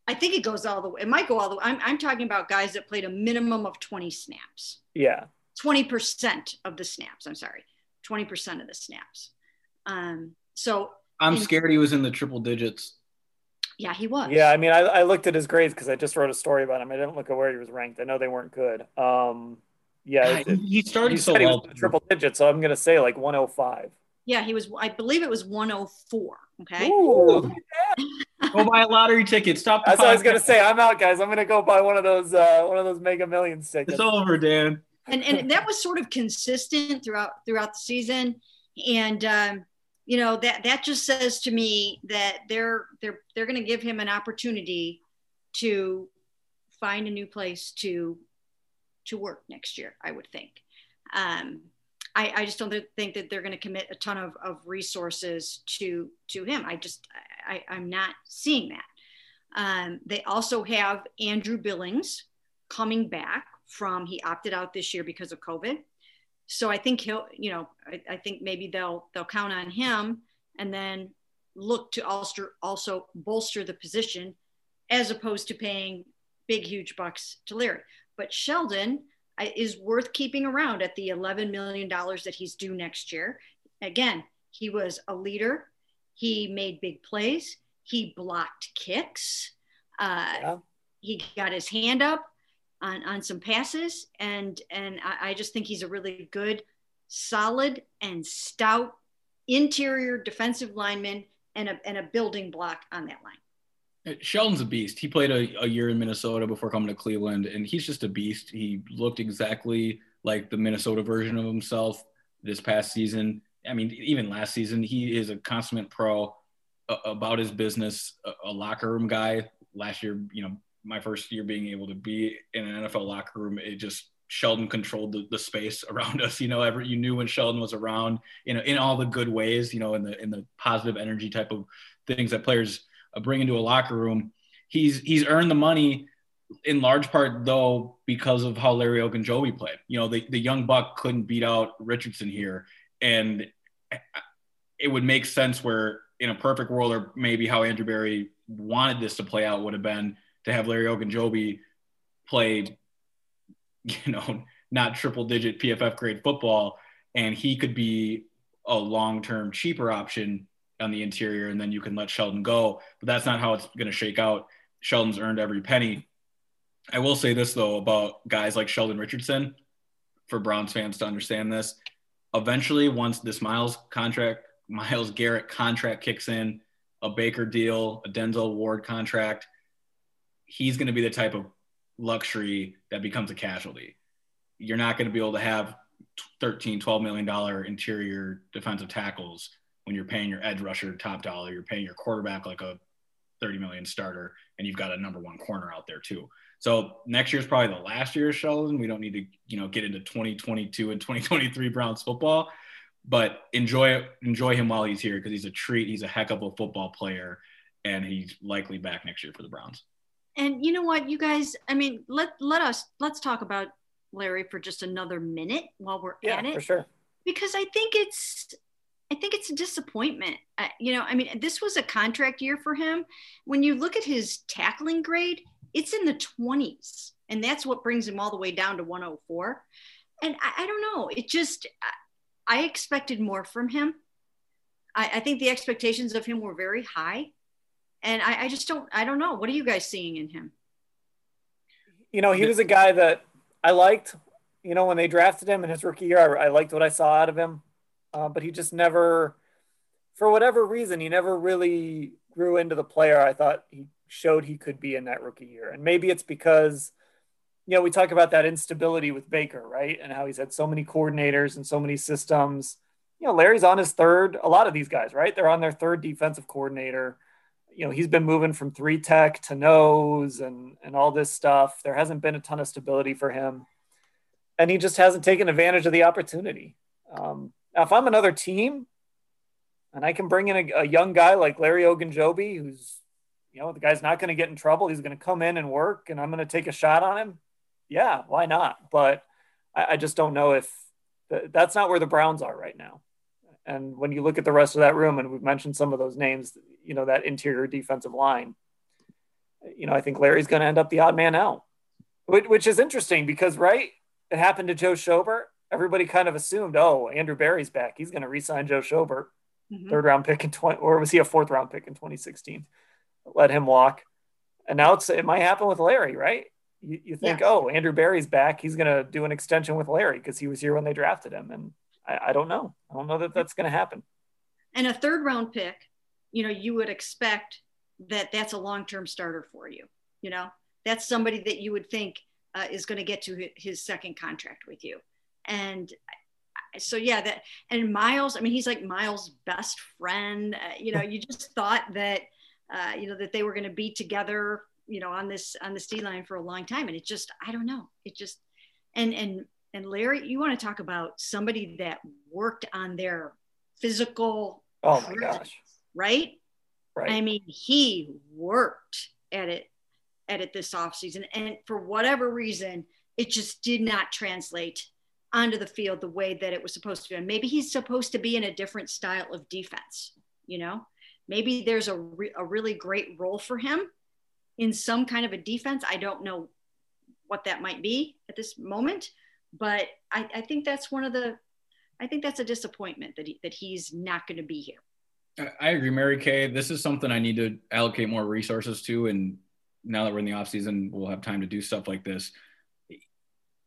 I think it goes all the way. It might go all the way. I'm, I'm talking about guys that played a minimum of 20 snaps. Yeah. 20% of the snaps. I'm sorry. 20% of the snaps. Um, so I'm in, scared he was in the triple digits. Yeah, he was. Yeah, I mean, I, I looked at his grades because I just wrote a story about him. I didn't look at where he was ranked. I know they weren't good. Um, yeah, it, he started he so well. triple digits, so I'm gonna say like 105. Yeah, he was. I believe it was 104. Okay. Ooh, *laughs* go buy a lottery ticket. Stop. That's what I was gonna say. I'm out, guys. I'm gonna go buy one of those uh, one of those Mega Millions tickets. It's over, Dan. And and that was sort of consistent throughout throughout the season, and um, you know that that just says to me that they're they're they're going to give him an opportunity to find a new place to to work next year. I would think. Um, I, I just don't think that they're going to commit a ton of, of resources to to him. I just I, I'm not seeing that. Um, they also have Andrew Billings coming back from he opted out this year because of COVID. So I think he'll, you know, I, I think maybe they'll they'll count on him and then look to also also bolster the position as opposed to paying big huge bucks to Larry. But Sheldon is worth keeping around at the 11 million dollars that he's due next year. Again, he was a leader. He made big plays. He blocked kicks. Uh, yeah. He got his hand up on, on some passes. And, and I, I just think he's a really good, solid, and stout interior defensive lineman and a, and a building block on that line. Uh, Sheldon's a beast. He played a, a, year in Minnesota before coming to Cleveland, and he's just a beast. He looked exactly like the Minnesota version of himself this past season. I mean, even last season, he is a consummate pro about his business, a, a, locker room guy. Last year, you know, my first year being able to be in an NFL locker room, it just Sheldon controlled the, the space *laughs* around us. You know, every you knew when Sheldon was around, you know, in all the good ways, you know, in the in the positive energy type of things that players uh, bring into a locker room. He's he's earned the money in large part though because of how Larry Ogunjobi played. You know, the, the young buck couldn't beat out Richardson here. And it would make sense where in a perfect world or maybe how Andrew Berry wanted this to play out would have been to have Larry Ogunjobi play, you know, not triple digit PFF grade football, and he could be a long term cheaper option on the interior, and then you can let Sheldon go. But that's not how it's going to shake out. Sheldon's earned every penny. I will say this though about guys like Sheldon Richardson, for Browns fans to understand this. Eventually, once this Myles contract, Myles Garrett contract kicks in, a Baker deal, a Denzel Ward contract, he's going to be the type of luxury that becomes a casualty. You're not going to be able to have 13, 12 million dollar interior defensive tackles when you're paying your edge rusher top dollar, you're paying your quarterback like a 30 million starter, and you've got a number one corner out there too. So next year is probably the last year of Sheldon. We don't need to, you know, get into 2022 and 2023 Browns football, but enjoy enjoy him while he's here because he's a treat. He's a heck of a football player, and he's likely back next year for the Browns. And you know what you guys i mean let let us let's talk about larry for just another minute while we're yeah, at it. for sure. Because i think it's i think it's a disappointment. Uh, you know i mean this was a contract year for him. When you look at his tackling grade it's in the 20s and that's what brings him all the way down to 104 and i, I don't know it just I, expected more from him I, I think the expectations of him were very high and I, I just don't I don't know. What are you guys seeing in him? You know, he was a guy that I liked. You know, when they drafted him in his rookie year, I, I liked what I saw out of him, uh, but he just never, for whatever reason, he never really grew into the player I thought he showed he could be in that rookie year. And maybe it's because, you know, we talk about that instability with Baker, right? And how he's had so many coordinators and so many systems you know, Larry's on his third, a lot of these guys, right? They're on their third defensive coordinator. You know, he's been moving from three tech to nose and, and all this stuff. There hasn't been a ton of stability for him. And he just hasn't taken advantage of the opportunity. Um, now, if I'm another team and I can bring in a, a young guy like Larry Ogunjobi, who's, you know, the guy's not going to get in trouble. He's going to come in and work and I'm going to take a shot on him. Yeah, why not? But I, I just don't know if the, that's not where the Browns are right now. And when you look at the rest of that room, and we've mentioned some of those names, you know, that interior defensive line, you know, I think Larry's going to end up the odd man out, which, which is interesting because, right, it happened to Joe Schobert. Everybody kind of assumed, oh, Andrew Berry's back. He's going to re-sign Joe Schobert, mm-hmm. third round pick in 20, or was he a fourth round pick in 2016? Let him walk. And now it's, it might happen with Larry, right? You, you think, yeah. oh, Andrew Berry's back. He's going to do an extension with Larry because he was here when they drafted him. And I, I don't know. I don't know that that's going to happen. And a third round pick, you know, you would expect that that's a long term starter for you. You know, that's somebody that you would think uh, is going to get to his second contract with you. And so yeah that and Myles i mean he's like Myles best friend uh, you know you just thought that uh, you know that they were going to be together you know on this on the D line for a long time. And it just I don't know. It just and and and Larry you want to talk about somebody that worked on their physical oh my gosh. right? Right. I mean he worked at it at it this offseason and for whatever reason it just did not translate onto the field the way that it was supposed to and maybe he's supposed to be in a different style of defense you know maybe there's a, re- a really great role for him in some kind of a defense. I don't know what that might be at this moment, but I, I think that's one of the, I think that's a disappointment that he, that he's not going to be here. I agree, Mary Kay. This is something I need to allocate more resources to. And now that we're in the off season, we'll have time to do stuff like this.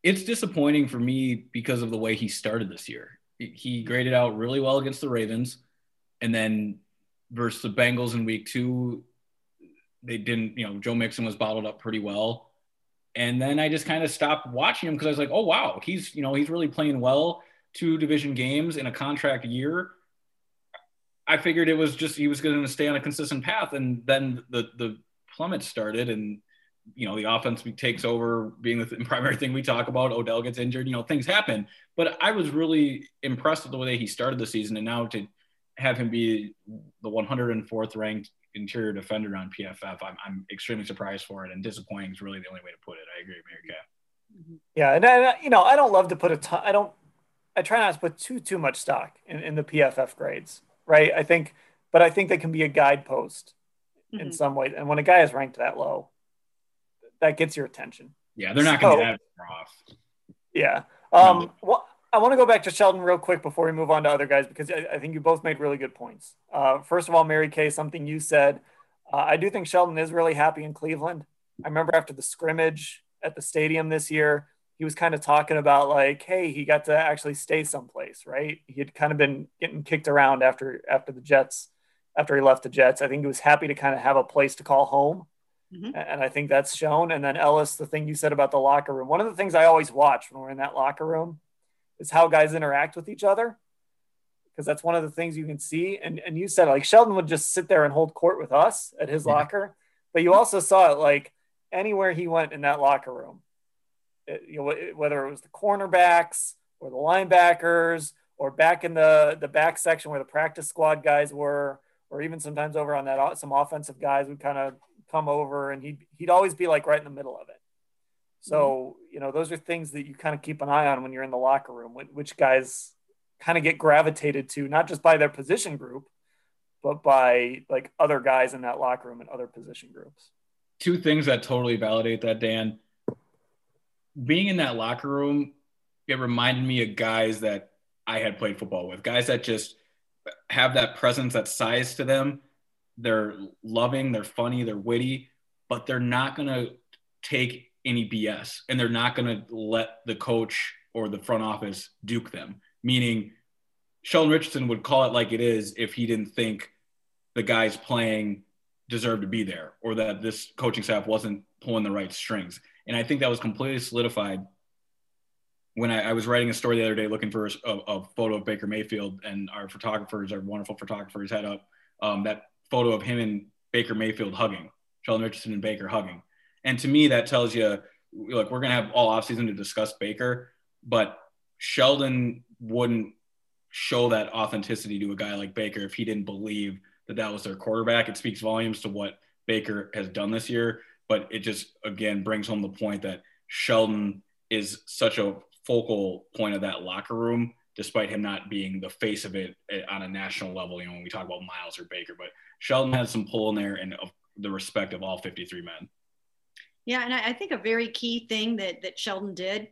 It's disappointing for me because of the way he started this year. He graded out really well against the Ravens, and then versus the Bengals in week two, they didn't, you know, Joe Mixon was bottled up pretty well. And then I just kind of stopped watching him because I was like, oh, wow, he's, you know, he's really playing well. Two division games in a contract year. I figured it was just he was going to stay on a consistent path. And then the, the plummet started and, you know, the offense takes over being the *laughs* primary thing we talk about. Odell gets injured, you know, things happen. But I was really impressed with the way he started the season. And now to have him be the 104th ranked interior defender on PFF. I'm, I'm extremely surprised for it, and disappointing is really the only way to put it. I agree, Mary Kay. Mm-hmm. Yeah, and I, you know, I don't love to put a ton. I don't. I try not to put too too much stock in, in the PFF grades, right? I think, but I think they can be a guidepost mm-hmm. in some way. And when a guy is ranked that low, that gets your attention. Yeah, they're not going to so, be that off. Yeah. Um. Well, I want to go back to Sheldon real quick before we move on to other guys because I, I think you both made really good points. Uh, first of all, Mary Kay, something you said. Uh, I do think Sheldon is really happy in Cleveland. I remember after the scrimmage at the stadium this year, he was kind of talking about like, hey, he got to actually stay someplace, right? He had kind of been getting kicked around after after the Jets, after he left the Jets. I think he was happy to kind of have a place to call home. Mm-hmm. And I think that's shown. And then Ellis, the thing you said about the locker room, one of the things I always watch when we're in that locker room is how guys interact with each other because that's one of the things you can see. And and you said like Sheldon would just sit there and hold court with us at his yeah. locker, but you also saw it like anywhere he went in that locker room, it, you know whether it was the cornerbacks or the linebackers or back in the the back section where the practice squad guys were, or even sometimes over on that some offensive guys would kind of come over and he'd he'd always be like right in the middle of it. So, you know, those are things that you kind of keep an eye on when you're in the locker room, which guys kind of get gravitated to, not just by their position group, but by like other guys in that locker room and other position groups. Two things that totally validate that, Dan. Being in that locker room, it reminded me of guys that I had played football with, guys that just have that presence, that size to them. They're loving, they're funny, they're witty, but they're not going to take any BS and they're not going to let the coach or the front office duke them. Meaning, Sheldon Richardson would call it like it is if he didn't think the guys playing deserved to be there or that this coaching staff wasn't pulling the right strings. And I think that was completely solidified when I, I, was writing a story the other day looking for a, a, photo of Baker Mayfield, and our photographers, our wonderful photographers, had up um, that photo of him and Baker Mayfield hugging, Sheldon Richardson and Baker hugging. And to me, that tells you, look, we're going to have all offseason to discuss Baker, but Sheldon wouldn't show that authenticity to a guy like Baker if he didn't believe that that was their quarterback. It speaks volumes to what Baker has done this year, but it just, again, brings home the point that Sheldon is such a focal point of that locker room, despite him not being the face of it eh, on a national level. You know, when we talk about Myles or Baker, but Sheldon has some pull in there and the respect of all 53 men. Yeah, and I think a very key thing that that Sheldon did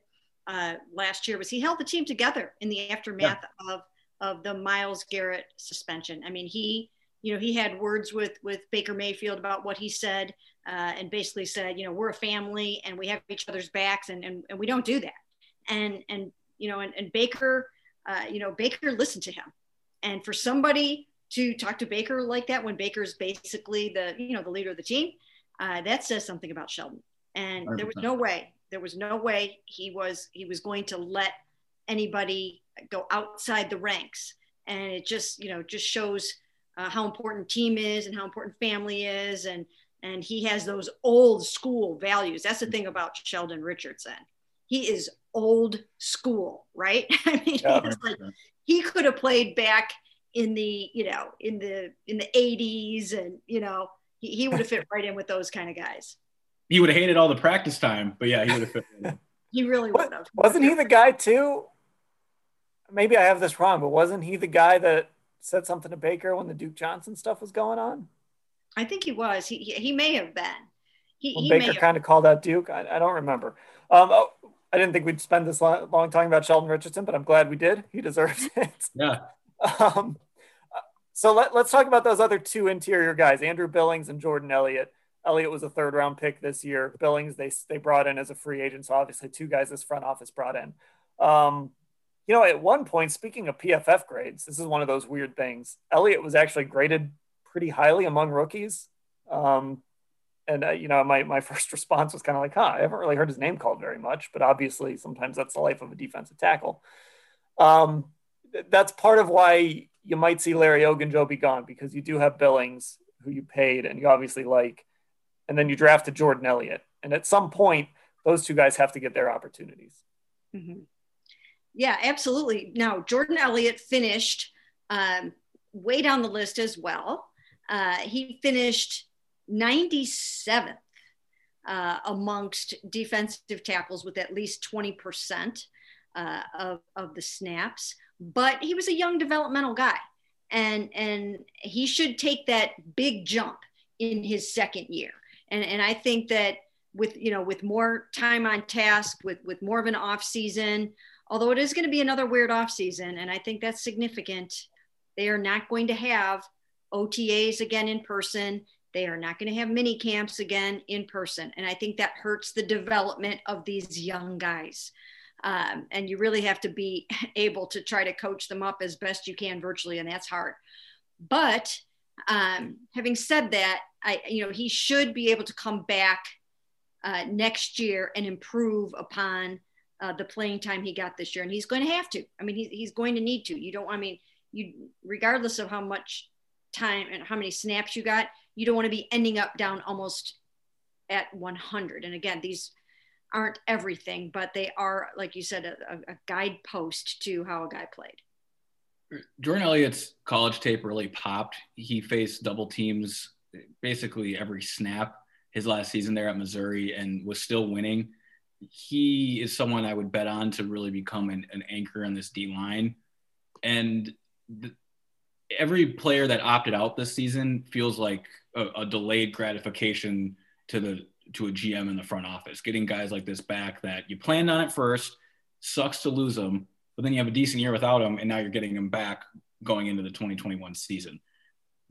uh, last year was he held the team together in the aftermath yeah. of of the Myles Garrett suspension. I mean, he you know he had words with with Baker Mayfield about what he said uh, and basically said, you know, we're a family and we have each other's backs and and, and we don't do that. And and you know, and, and Baker, uh, you know, Baker listened to him. And for somebody to talk to Baker like that when Baker's basically the you know the leader of the team, uh, that says something about Sheldon. And 100%. there was no way, there was no way he was he was going to let anybody go outside the ranks. And it just you know just shows uh, how important team is and how important family is and and he has those old school values. That's the thing about Sheldon Richardson. He is old school, right? *laughs* I mean, yeah, like, he could have played back in the you know in the in the 80s and you know he, he would have fit right in with those kind of guys. He would have hated all the practice time but yeah he would have fit in. *laughs* He really would have. wasn't he the guy too? Maybe i have this wrong but wasn't he the guy that said something to baker when the duke johnson stuff was going on? I think he was. He, he, may have been. He, he baker kind of called out duke i, I don't remember. Um, oh, I didn't think we'd spend this long, long talking about Sheldon Richardson, but I'm glad we did. He deserves *laughs* it. Yeah. Um, so let, us talk about those other two interior guys, Andrew Billings and Jordan Elliott. Elliott was a third round pick this year. Billings, they, they brought in as a free agent. So obviously two guys this front office brought in. Um, you know, at one point, speaking of PFF grades, this is one of those weird things. Elliott was actually graded pretty highly among rookies. Um, and, uh, you know, my, my *laughs* first response was kind of like, huh, I haven't really heard his name called very much, but obviously sometimes that's the life of a defensive tackle. Um, that's part of why you might see Larry Ogunjobi be gone because you do have Billings who you paid and you obviously like, and then you drafted Jordan Elliott. And at some point, those two guys have to get their opportunities. Mm-hmm. Yeah, absolutely. Now, Jordan Elliott finished um, way down the list as well. Uh, he finished 97th uh, amongst defensive tackles with at least 20% uh, of, of the snaps but he was a young developmental guy. And and he should take that big jump in his second year. And and i think that with you know with more time on task with with more of an off season although it is going to be another weird off season and i think that's significant they are not going to have otas again in person. They are not going to have mini camps again in person. And i think that hurts the development of these young guys um, and you really have to be *laughs* able to try to coach them up as best you can virtually, and that's hard. But um, having said that, I you know he should be able to come back uh, next year and improve upon uh, the playing time he got this year, and he's going to have to. I mean, he's he's going to need to. You don't. I mean, you regardless of how much time and how many snaps you got, you don't want to be ending up down almost at 100. And again, these aren't everything, but they are, like you said, a, a guidepost to how a guy played. Jordan Elliott's college tape really popped. He faced double teams basically every snap his last season there at Missouri and was still winning. He is someone I would bet on to really become an, an anchor on this D line. And the, every player that opted out this season feels like a, a delayed gratification to the to a GM in the front office, getting guys like this back that you planned on it first, sucks to lose them, but then you have a decent year without them, and now you're getting them back going into the 2021 season.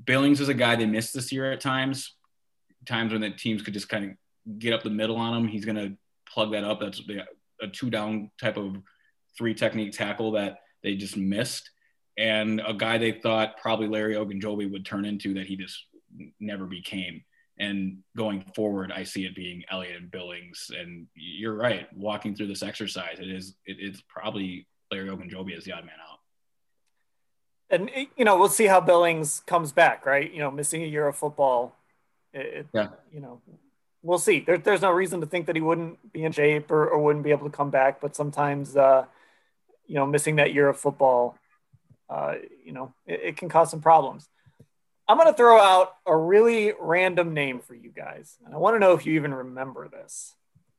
Billings is a guy they missed this year at times, times when the teams could just kind of get up the middle on him. He's going to plug that up. That's a two down type of three technique tackle that they just missed. And a guy they thought probably Larry Ogunjobi would turn into that he just never became. And going forward, I see it being Elliott and Billings. And you're right, walking through this exercise, it is it, it's probably Larry Ogunjobi as the odd man out. And you know, we'll see how Billings comes back, right? You know, missing a year of football. It, yeah. You know, we'll see. There, there's no reason to think that he wouldn't be in shape or, or wouldn't be able to come back. But sometimes, uh, you know, missing that year of football, uh, you know, it, it can cause some problems. I'm going to throw out a really random name for you guys. And I want to know if you even remember this.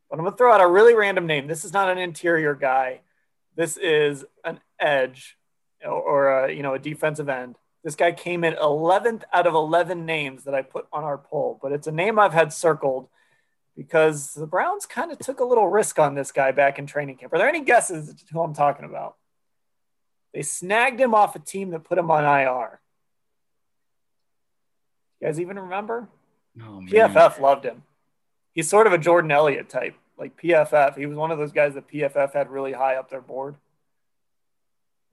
But I'm going to throw out a really random name. This is not an interior guy. This is an edge or, a, you know, a defensive end. This guy came in 11th out of 11 names that I put on our poll, but it's a name I've had circled because the Browns kind of took a little risk on this guy back in training camp. Are there any guesses who I'm talking about? They snagged him off a team that put him on IR. You guys even remember? Oh, PFF loved him. He's sort of a Jordan Elliott type, like PFF. He was one of those guys that PFF had really high up their board.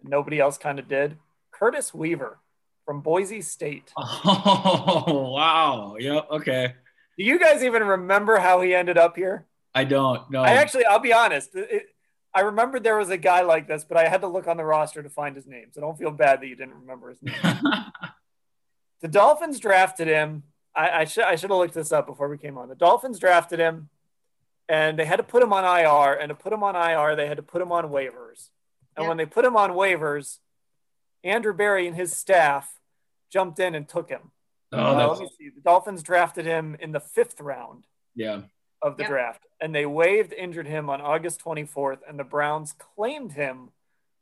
Nobody else kind of did. Curtis Weaver from Boise State. *laughs* Oh, wow. Yep. Okay. Do you guys even remember how he ended up here? I don't. No. I actually, I'll be honest. It, I remembered there was a guy like this, but I had to look on the roster to find his name. So don't feel bad that you didn't remember his name. *laughs* the Dolphins drafted him. I, I should I should have looked this up before we came on. The Dolphins drafted him, and they had to put him on IR. And to put him on IR, they had to put him on waivers. And when they put him on waivers, Andrew Berry and his staff jumped in and took him. Oh, uh, let me see. The Dolphins drafted him in the fifth round. Yeah. Of the yep. draft, and they waived injured him on August 24th, and the Browns claimed him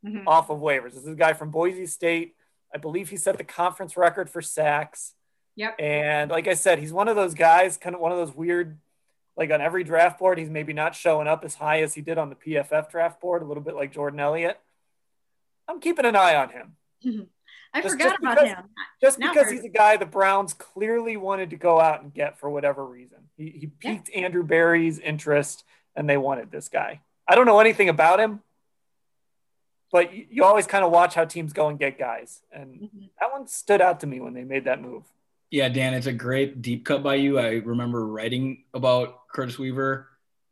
mm-hmm. off of waivers. This is a guy from Boise State. I believe he set the conference record for sacks. Yep. And like I said, he's one of those guys, kind of one of those weird, like on every draft board, he's maybe not showing up as high as he did on the PFF draft board, a little bit like Jordan Elliott. I'm keeping an eye on him. *laughs* I just, forgot just about because, him. Just now because he's a guy the Browns clearly wanted to go out and get for whatever reason. He, he piqued yeah. Andrew Berry's interest and they wanted this guy. I don't know anything about him, but you, you always kind of watch how teams go and get guys. And mm-hmm. that one stood out to me when they made that move. Yeah, Dan, it's a great deep cut by you. I remember writing about Curtis Weaver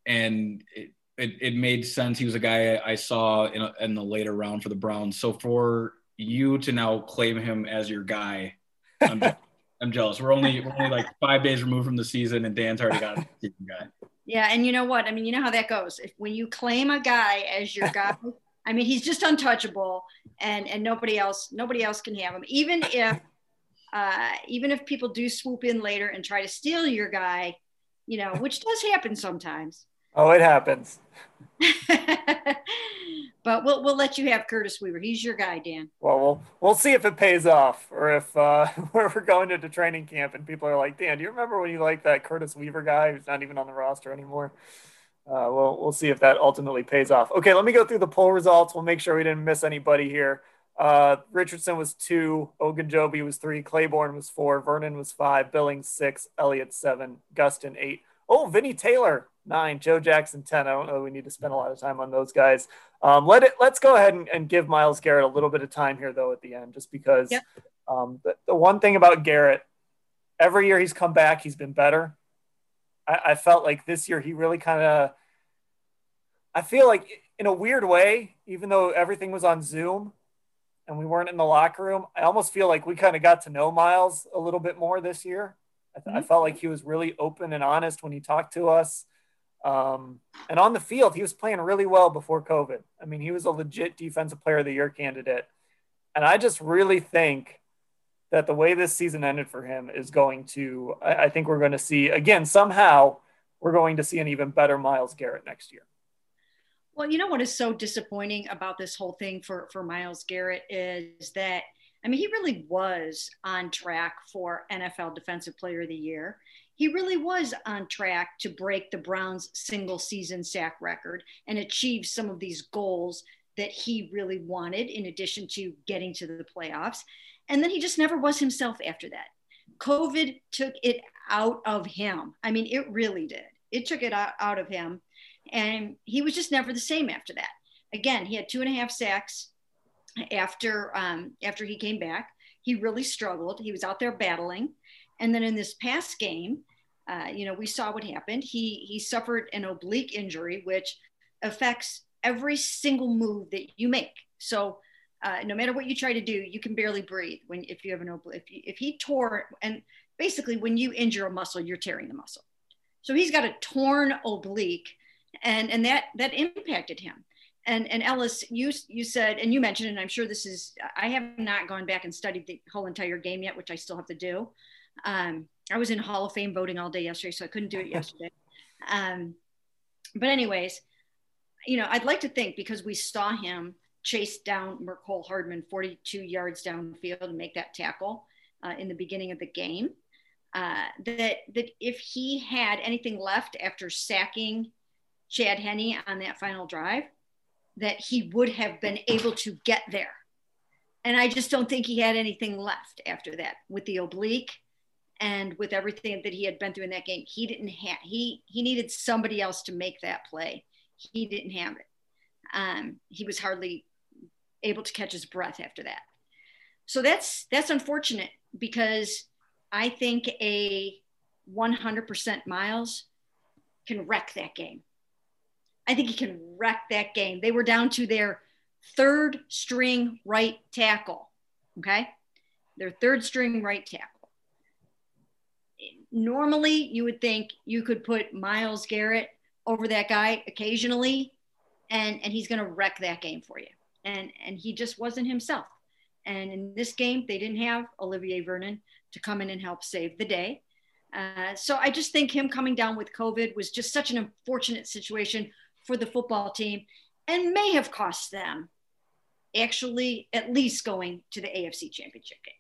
and it, it, it made sense. He was a guy I saw in, a, in the later round for the Browns. So for you to now claim him as your guy, I'm, *laughs* I'm jealous. We're only we're only like five days removed from the season, and Dan's already got a *laughs* guy. Yeah, and you know what? I mean, you know how that goes. If when you claim a guy as your guy, *laughs* I mean, he's just untouchable, and and nobody else nobody else can have him. Even if uh, even if people do swoop in later and try to steal your guy, you know, which does happen sometimes. Oh, it happens. *laughs* but we'll we'll let you have Curtis Weaver. He's your guy, Dan. Well, we'll we'll see if it pays off, or if uh, *laughs* we're going into training camp and people are like, Dan, do you remember when you liked that Curtis Weaver guy who's not even on the roster anymore? Uh, we'll we'll see if that ultimately pays off. Okay, let me go through the poll results. We'll make sure we didn't miss anybody here. Uh, Richardson was two, Ogunjobi was three, Clayborn was four, Vernon was five, Billings six, Elliott seven, Gustin eight. Oh, Vinny Taylor nine, Joe Jackson 10. I don't know. We need to spend a lot of time on those guys. Um, let it, let's go ahead and, and, give Myles Garrett a little bit of time here though, at the end, just because yep. um, the, the, one thing about Garrett, every year he's come back, he's been better. I, I felt like this year he really kind of, I feel like in a weird way, even though everything was on Zoom and we weren't in the locker room, I almost feel like we kind of got to know Myles a little bit more this year. I, th- mm-hmm. I, felt like he was really open and honest when he talked to us. Um, and on the field, he was playing really well before COVID. I mean, he was a legit defensive player of the year candidate. And I just really think that the way this season ended for him is going to, I, I think we're going to see, again, somehow we're going to see an even better Myles Garrett next year. Well, you know what is so disappointing about this whole thing for, for Myles Garrett is that, I mean, he really was on track for NFL Defensive Player of the Year he really was on track to break the Browns' single season sack record and achieve some of these goals that he really wanted, in addition to getting to the playoffs. And then he just never was himself after that. COVID took it out of him. I mean, it really did. It took it out, out of him. And he was just never the same after that. Again, he had two and a half sacks after um, after he came back. He really struggled. He was out there battling. And then in this past game, uh, you know, we saw what happened. He he suffered an oblique injury, which affects every single move that you make. So uh, no matter what you try to do, you can barely breathe when if you have an oblique. If, if he tore and basically when you injure a muscle, you're tearing the muscle. So he's got a torn oblique, and and that that impacted him. And and Ellis, you you said and you mentioned, and I'm sure this is I have not gone back and studied the whole entire game yet, which I still have to do. Um, I was in Hall of Fame voting all day yesterday, so I couldn't do it *laughs* yesterday. Um, but anyways, you know, I'd like to think because we saw him chase down Mecole Hardman 42 yards downfield and make that tackle uh, in the beginning of the game, uh, that that if he had anything left after sacking Chad Henne on that final drive, that he would have been able to get there. And I just don't think he had anything left after that with the oblique and with everything that he had been through in that game. He didn't have he he needed somebody else to make that play. He didn't have it. Um, he was hardly able to catch his breath after that. So that's that's unfortunate because I think a 100% Myles can wreck that game. I think he can wreck that game. They were down to their third string right tackle. Okay. Their third string right tackle. Normally, you would think you could put Myles Garrett over that guy occasionally, and, and he's going to wreck that game for you. And, and he just wasn't himself. And in this game, they didn't have Olivier Vernon to come in and help save the day. Uh, so I just think him coming down with COVID was just such an unfortunate situation for the football team and may have cost them actually at least going to the AFC championship game.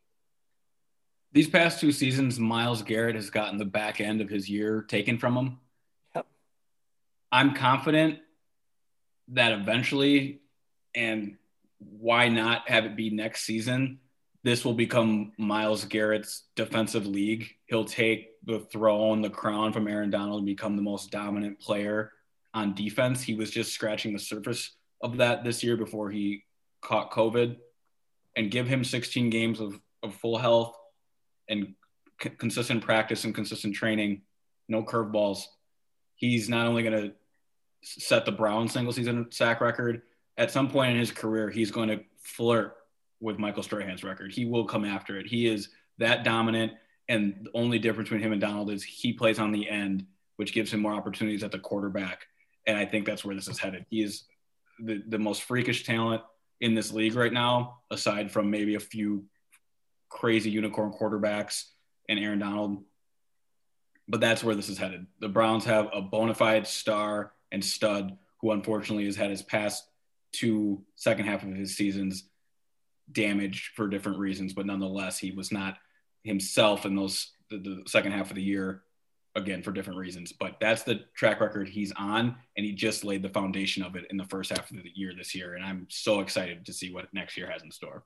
These past two seasons, Myles Garrett has gotten the back end of his year taken from him. Yep. I'm confident that eventually, and why not have it be next season? This will become Myles Garrett's defensive league. He'll take the throne, the crown from Aaron Donald and become the most dominant player on defense. He was just scratching the surface of that this year before he caught COVID. And give him 16 games of, of full health and c- consistent practice and consistent training, no curveballs. He's not only going to set the Brown single season sack record, at some point in his career, he's going to flirt with Michael Strahan's record. He will come after it. He is that dominant. And the only difference between him and Donald is he plays on the end, which gives him more opportunities at the quarterback and I think that's where this is headed. He is the, the most freakish talent in this league right now, aside from maybe a few crazy unicorn quarterbacks and Aaron Donald. But that's where this is headed. The Browns have a bona fide star and stud who unfortunately has had his past two second half of his seasons damaged for different reasons, but nonetheless, he was not himself in those the, the second half of the year again for different reasons. But that's the track record he's on, and he just laid the foundation of it in the first half of the year this year. And I'm so excited to see what next year has in store.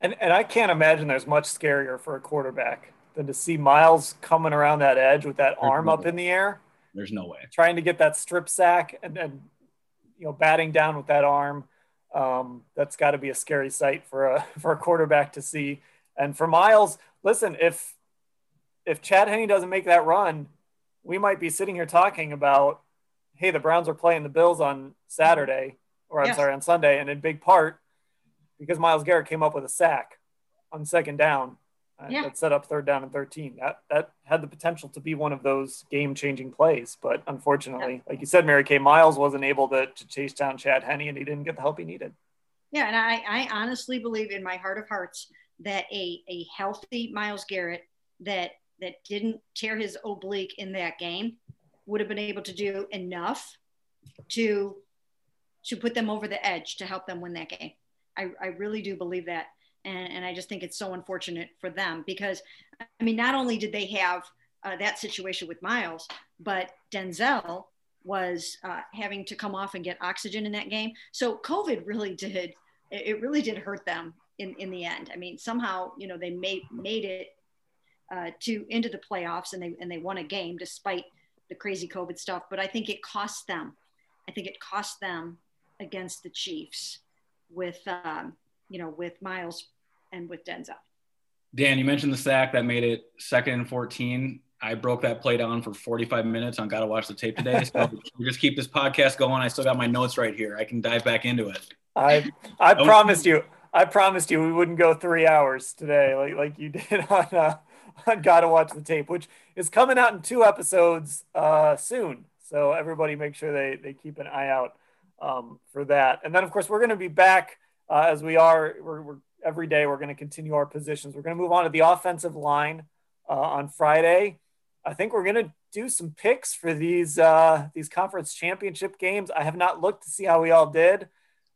And and I can't imagine there's much scarier for a quarterback than to see Myles coming around that edge with that there's arm no up way. in the air. There's no way. Trying to get that strip sack and then you know batting down with that arm. Um, that's got to be a scary sight for a *laughs* for a quarterback to see. And for Myles, listen, if if Chad Henne doesn't make that run, we might be sitting here talking about, hey, the Browns are playing the Bills on Saturday, or I'm sorry, on Sunday, and in big part because Myles Garrett came up with a sack on second down yeah. that set up third down and 13. That that had the potential to be one of those game-changing plays, but unfortunately, yeah. like you said, Mary Kay Myles wasn't able to, to chase down Chad Henne, and he didn't get the help he needed. Yeah, and I, I honestly believe in my heart of hearts that a, a healthy Myles Garrett that that didn't tear his oblique in that game would have been able to do enough to to put them over the edge to help them win that game. I, I really do believe that. And, and I just think it's so unfortunate for them because, I mean, not only did they have uh, that situation with Myles, but Denzel was uh, having to come off and get oxygen in that game. So COVID really did, it really did hurt them in, in the end. I mean, somehow, you know, they made, made it uh, to into the playoffs and they and they won a game despite the crazy COVID stuff. But I think it cost them. I think it cost them against the Chiefs with um, you know with Myles and with Denzel. Dan, you mentioned the sack that made it second and 14. I broke that play down for 45 minutes on Gotta Watch the Tape today. So *laughs* we just keep this podcast going. I still got my notes right here. I can dive back into it. I I promised you. I promised you we wouldn't go three hours today, like like you did *laughs* on uh, on *laughs* Gotta Watch the Tape, which is coming out in two episodes uh, soon. So everybody, make sure they they keep an eye out um, for that. And then, of course, we're going to be back uh, as we are. We're, we're every day. We're going to continue our positions. We're going to move on to the offensive line uh, on Friday. I think we're going to do some picks for these uh, these conference championship games. I have not looked to see how we all did.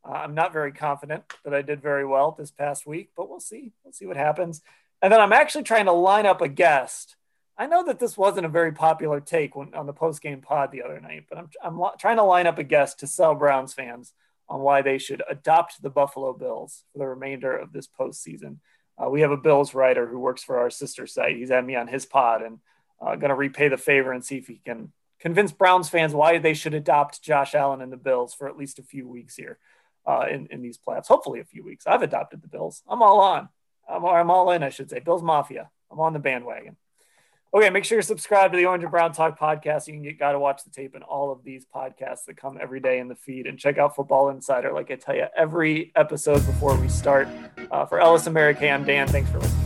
Uh, I'm not very confident that I did very well this past week, but we'll see. We'll see what happens. And then I'm actually trying to line up a guest. I know that this wasn't a very popular take when, on the post game pod the other night, but I'm, I'm trying to line up a guest to sell Browns fans on why they should adopt the Buffalo Bills for the remainder of this postseason. Uh, we have a Bills writer who works for our sister site. He's had me on his pod and uh, going to repay the favor and see if he can convince Browns fans why they should adopt Josh Allen and the Bills for at least a few weeks here uh, in, in these playoffs. Hopefully, a few weeks. I've adopted the Bills. I'm all on. I'm, I'm all in, I should say. Bills Mafia. I'm on the bandwagon. Okay, make sure you subscribe to the Orange and Brown Talk podcast. You can get got to watch the tape and all of these podcasts that come every day in the feed, and check out Football Insider. Like I tell you every episode before we start. Uh, for Ellis and Mary Kay, I'm Dan. Thanks for listening.